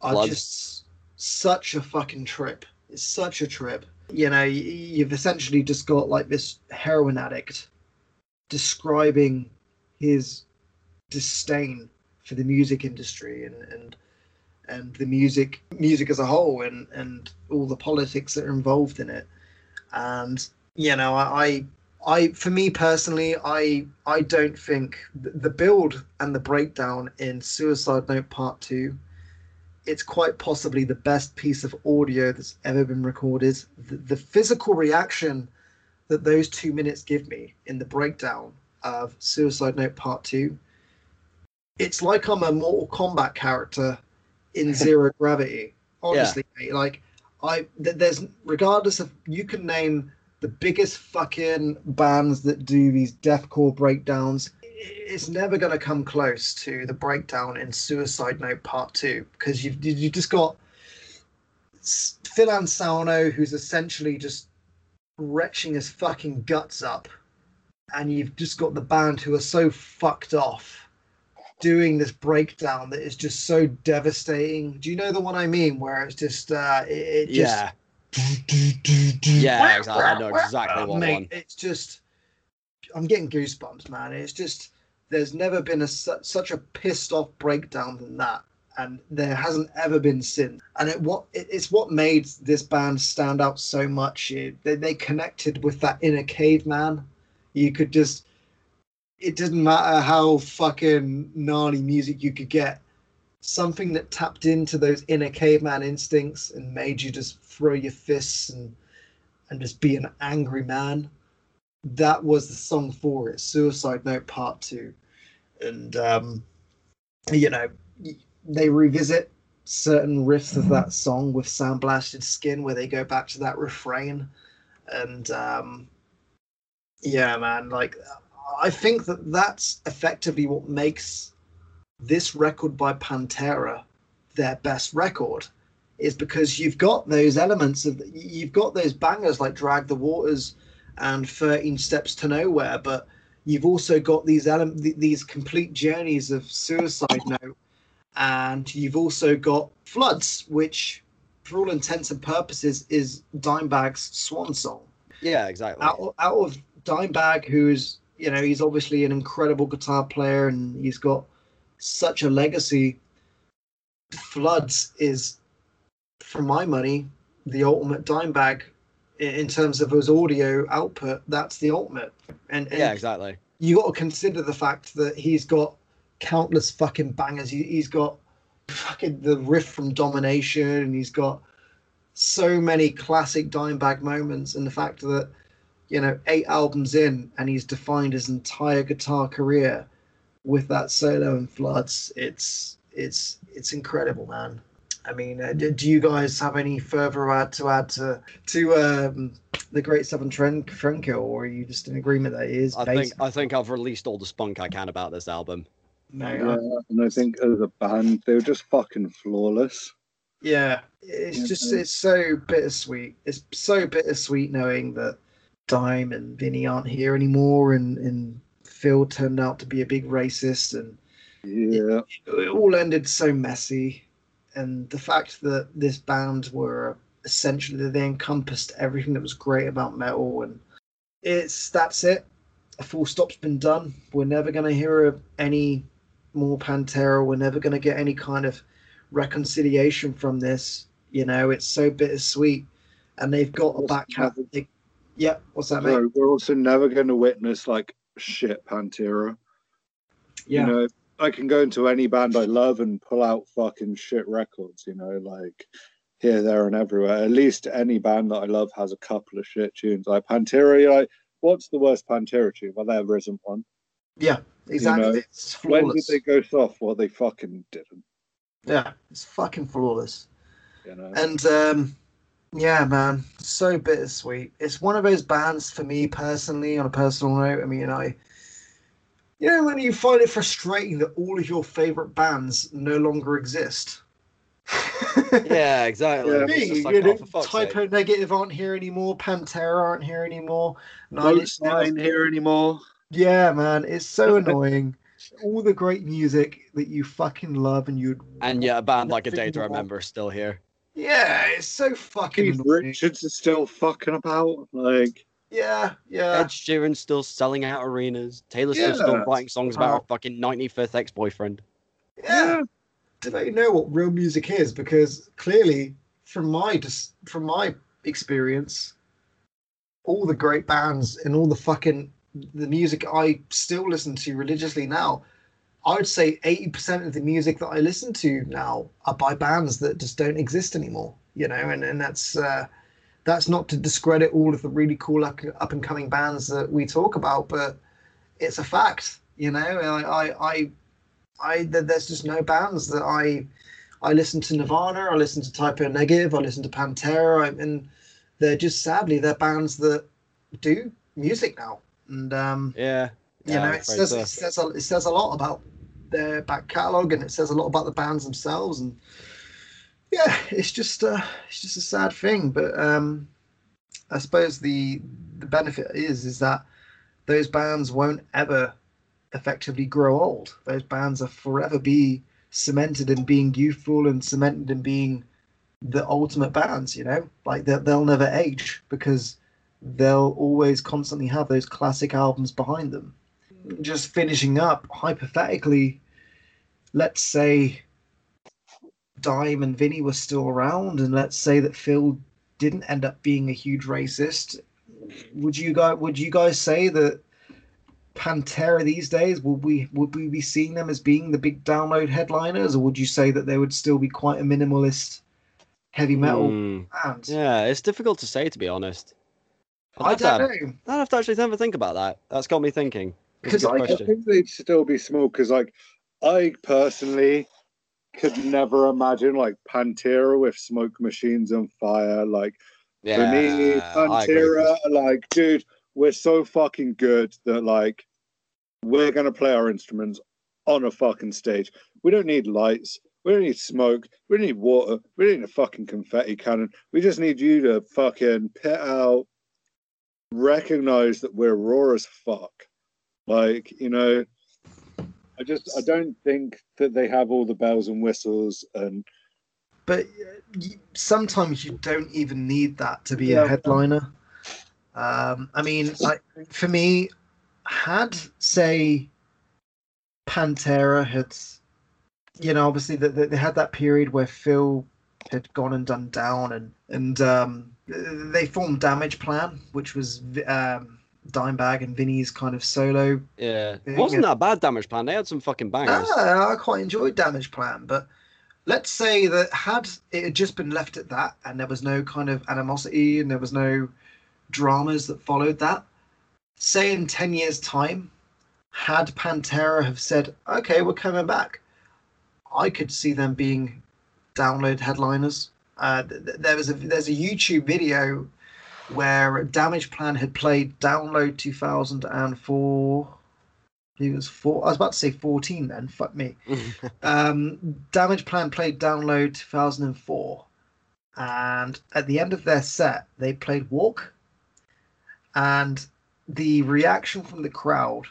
are Blood. just such a fucking trip. It's such a trip. You know, you've essentially just got like this heroin addict describing his disdain for the music industry and and and the music music as a whole and and all the politics that are involved in it. And you know i i, for me personally i i don't think the build and the breakdown in suicide note part two it's quite possibly the best piece of audio that's ever been recorded. The, the physical reaction that those two minutes give me in the breakdown of suicide note part two it's like i'm a mortal kombat character in zero gravity. Honestly, mate, like I th- there's regardless of you can name the biggest fucking bands that do these deathcore breakdowns. It's never going to come close to the breakdown in Suicide Note Part Two because you've you just got Phil Anselmo, who's essentially just retching his fucking guts up, and you've just got the band who are so fucked off doing this breakdown that is just so devastating. Do you know the one I mean? Where it's just uh, it, it just yeah. Yeah, exactly. I know exactly what Mate, one. it's just I'm getting goosebumps, man. It's just there's never been a such a pissed off breakdown than that, and there hasn't ever been since. And it what it, it's what made this band stand out so much. It, they they connected with that inner caveman. You could just it didn't matter how fucking gnarly music you could get. Something that tapped into those inner caveman instincts and made you just throw your fists and and just be an angry man. That was the song for it, Suicide Note Part Two, and um, you know they revisit certain riffs of that song with Sandblasted Skin, where they go back to that refrain, and um, yeah, man, like I think that that's effectively what makes this record by Pantera their best record is because you've got those elements of you've got those bangers like drag the waters and 13 steps to nowhere but you've also got these element these complete journeys of suicide note and you've also got floods which for all intents and purposes is dimebag's swan song Yeah, exactly. out, out of Dimebag, who's you know he's obviously an incredible guitar player and he's got such a legacy. Floods is, for my money, the ultimate Dimebag in, in terms of his audio output. That's the ultimate, and, and Yeah, exactly. you got to consider the fact that he's got countless fucking bangers. He, he's got fucking the riff from Domination, and he's got so many classic Dimebag moments, and the fact that you know eight albums in, and he's defined his entire guitar career with that solo and floods. It's it's it's incredible, man. I mean, uh, do, do you guys have any further add to add to to um, the Great Southern Trend Trendkill, or are you just in agreement that it is? I based- think I think I've released all the spunk I can about this album. no, Yeah, and I think as a band, they were just fucking flawless. yeah, it's Yeah. just it's so bittersweet. It's so bittersweet knowing that Dime and Vinnie aren't here anymore, and and Phil turned out to be a big racist, and Yeah, it all ended so messy. And the fact that this band were essentially they encompassed everything that was great about metal, and it's that's it. A full stop's been done. We're never going to hear of any more Pantera. We're never going to get any kind of reconciliation from this. You know, it's so bittersweet, and they've got a back hat. They, yeah, what's that, so we're also never going to witness like shit Pantera. Yeah, You know, I can go into any band I love and pull out fucking shit records. You know, like here, there, and everywhere. At least any band that I love has a couple of shit tunes. Like Pantera, you're like, what's the worst Pantera tune? Well, there isn't one. Yeah, exactly. know, it's When did they go soft? Well, they fucking didn't. Yeah, it's fucking flawless. You know. And um, yeah, man, so bittersweet. It's one of those bands for me personally, on a personal note. I mean, I, you know, when you find it frustrating that all of your favorite bands no longer exist. Yeah, exactly. Yeah. Me, just you oh, know, oh, for sake. Negative aren't here anymore. Pantera aren't here anymore. Nine no Inch Nails- sign here anymore. Yeah, man, it's so annoying. All the great music that you fucking love and you'd And yeah, a band like A Day Nothing to. Remember is still here. Yeah, it's so fucking Keith annoying. Richards is still fucking about. Like, Yeah, yeah. Ed Sheeran's still selling out arenas. Taylor Swift's still writing songs about her fucking 95th ex-boyfriend. yeah. Do they know what real music is? Because clearly, from my just from my experience, all the great bands and all the fucking the music I still listen to religiously now, I would say eighty percent of the music that I listen to now are by bands that just don't exist anymore. You know, and and that's uh, that's not to discredit all of the really cool up, up and coming bands that we talk about, but it's a fact. You know, I I. I I there's just no bands that I I listen to Nirvana, I listen to Type O Negative, I listen to Pantera, I, and they're just sadly they're bands that do music now, and um, Yeah. you yeah, know it says it says a, it says a lot about their back catalogue, and it says a lot about the bands themselves, and yeah, it's just uh, it's just a sad thing, but um, I suppose the the benefit is is that those bands won't ever effectively grow old. Those bands are forever be cemented in being youthful and cemented in being the ultimate bands. You know, like they'll, they'll never age because they'll always constantly have those classic albums behind them. Just finishing up, hypothetically, let's say Dime and Vinnie were still around, and let's say that Phil didn't end up being a huge racist. Would you guys would you guys say that Pantera these days would we would we be seeing them as being the big download headliners, or would you say that they would still be quite a minimalist heavy metal Hmm. band? Yeah, it's difficult to say to be honest. I'd I to don't know I'd have to actually never think about that. That's got me thinking. Because good I- I think they'd still be small because, like, I personally could never imagine like Pantera with smoke machines and fire. Like, Yeah, for me, I agree with Pantera, like, dude, we're so fucking good that like we're gonna play our instruments on a fucking stage. We don't need lights. We don't need smoke. We don't need water. We don't need a fucking confetti cannon. We just need you to fucking pit out, recognize that we're raw as fuck. Like, you know, I just I don't think that they have all the bells and whistles and but uh, sometimes you don't even need that to be Yeah. a headliner. Um, I mean, like for me, had say Pantera had, you know, obviously that they, they had that period where Phil had gone and done down, and and um, they formed Damageplan, which was um, Dimebag and Vinnie's kind of solo Yeah, it wasn't that bad Damageplan. They had some fucking bangers. Ah, I quite enjoyed Damageplan, but let's say that had it had just been left at that, and there was no kind of animosity, and there was no dramas that followed that. Say in ten years' time, had Pantera have said, "Okay, we're coming back," I could see them being download headliners. Uh, th- th- there was a there's a YouTube video where Damageplan had played Download 2004. He was four. I was about to say 14 then. Fuck me. Um, Damageplan played Download 2004, and at the end of their set, they played Walk, and the reaction from the crowd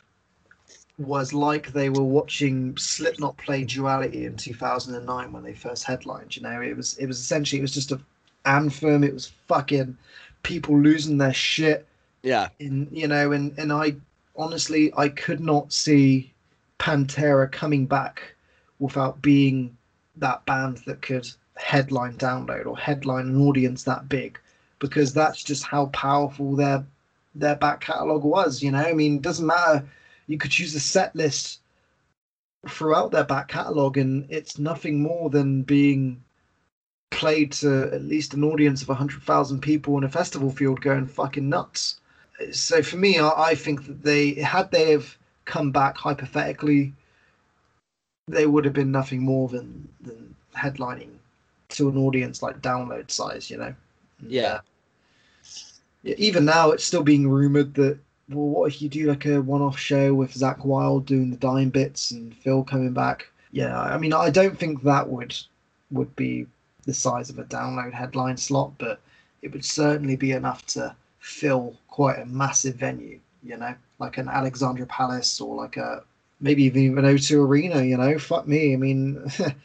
was like they were watching Slipknot play Duality in 2009 when they first headlined. You know, it was it was essentially it was just a anthem. It was fucking people losing their shit yeah, in you know and and i honestly i could not see pantera coming back without being that band that could headline download or headline an audience that big because that's just how powerful their their back catalog was you know? I mean it doesn't matter. You could choose a set list throughout their back catalog and it's nothing more than being played to at least an audience of 100,000 people in a festival field going fucking nuts. So for me, I, I think that they, had they have come back hypothetically, they would have been nothing more than, than headlining to an audience like download size, you know? Yeah. Uh, yeah, even now, it's still being rumored that well, what if you do like a one-off show with Zakk Wylde doing the dime bits and Phil coming back? Yeah, I mean, I don't think that would would be the size of a download headline slot, but it would certainly be enough to fill quite a massive venue. You know, like an Alexandra Palace or like a maybe even an O2 Arena. You know, fuck me. I mean,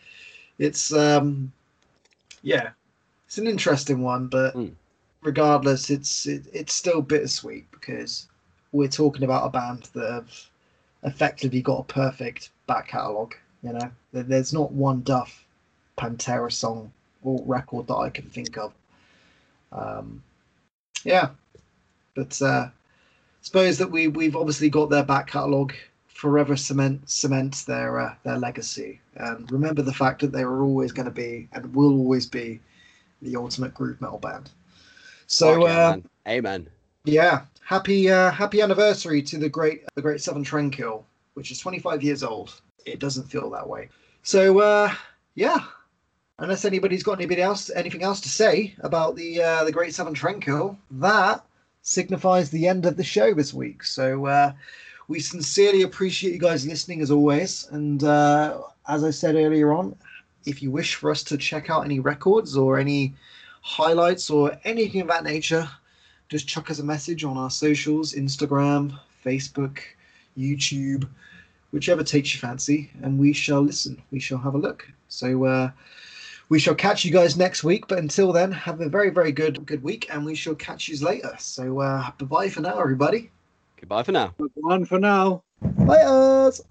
it's um, yeah, it's an interesting one, but Mm. regardless, it's it, it's still bittersweet because we're talking about a band that have effectively got a perfect back catalogue. You know, there's not one Duff Pantera song record that I can think of. Um, yeah, but uh, suppose that we we've obviously got their back catalogue forever cement cement their uh, their legacy and remember the fact that they were always going to be and will always be the ultimate groove metal band. So uh. Amen. yeah, happy uh, happy anniversary to the great the great Southern Trendkill, which is 25 years old. It doesn't feel that way. So uh, yeah, unless anybody's got anybody else anything else to say about the uh, the great Southern Trendkill, that signifies the end of the show this week. So uh, we sincerely appreciate you guys listening as always, and uh, as I said earlier on, if you wish for us to check out any records or any highlights or anything of that nature just chuck us a message on our socials Instagram, Facebook, YouTube, whichever takes your fancy, and we shall listen. We shall have a look. So uh, we shall catch you guys next week. But until then, have a very, very good good week, and we shall catch you later. So uh, bye bye for now, everybody. Goodbye for now. One for now. Bye.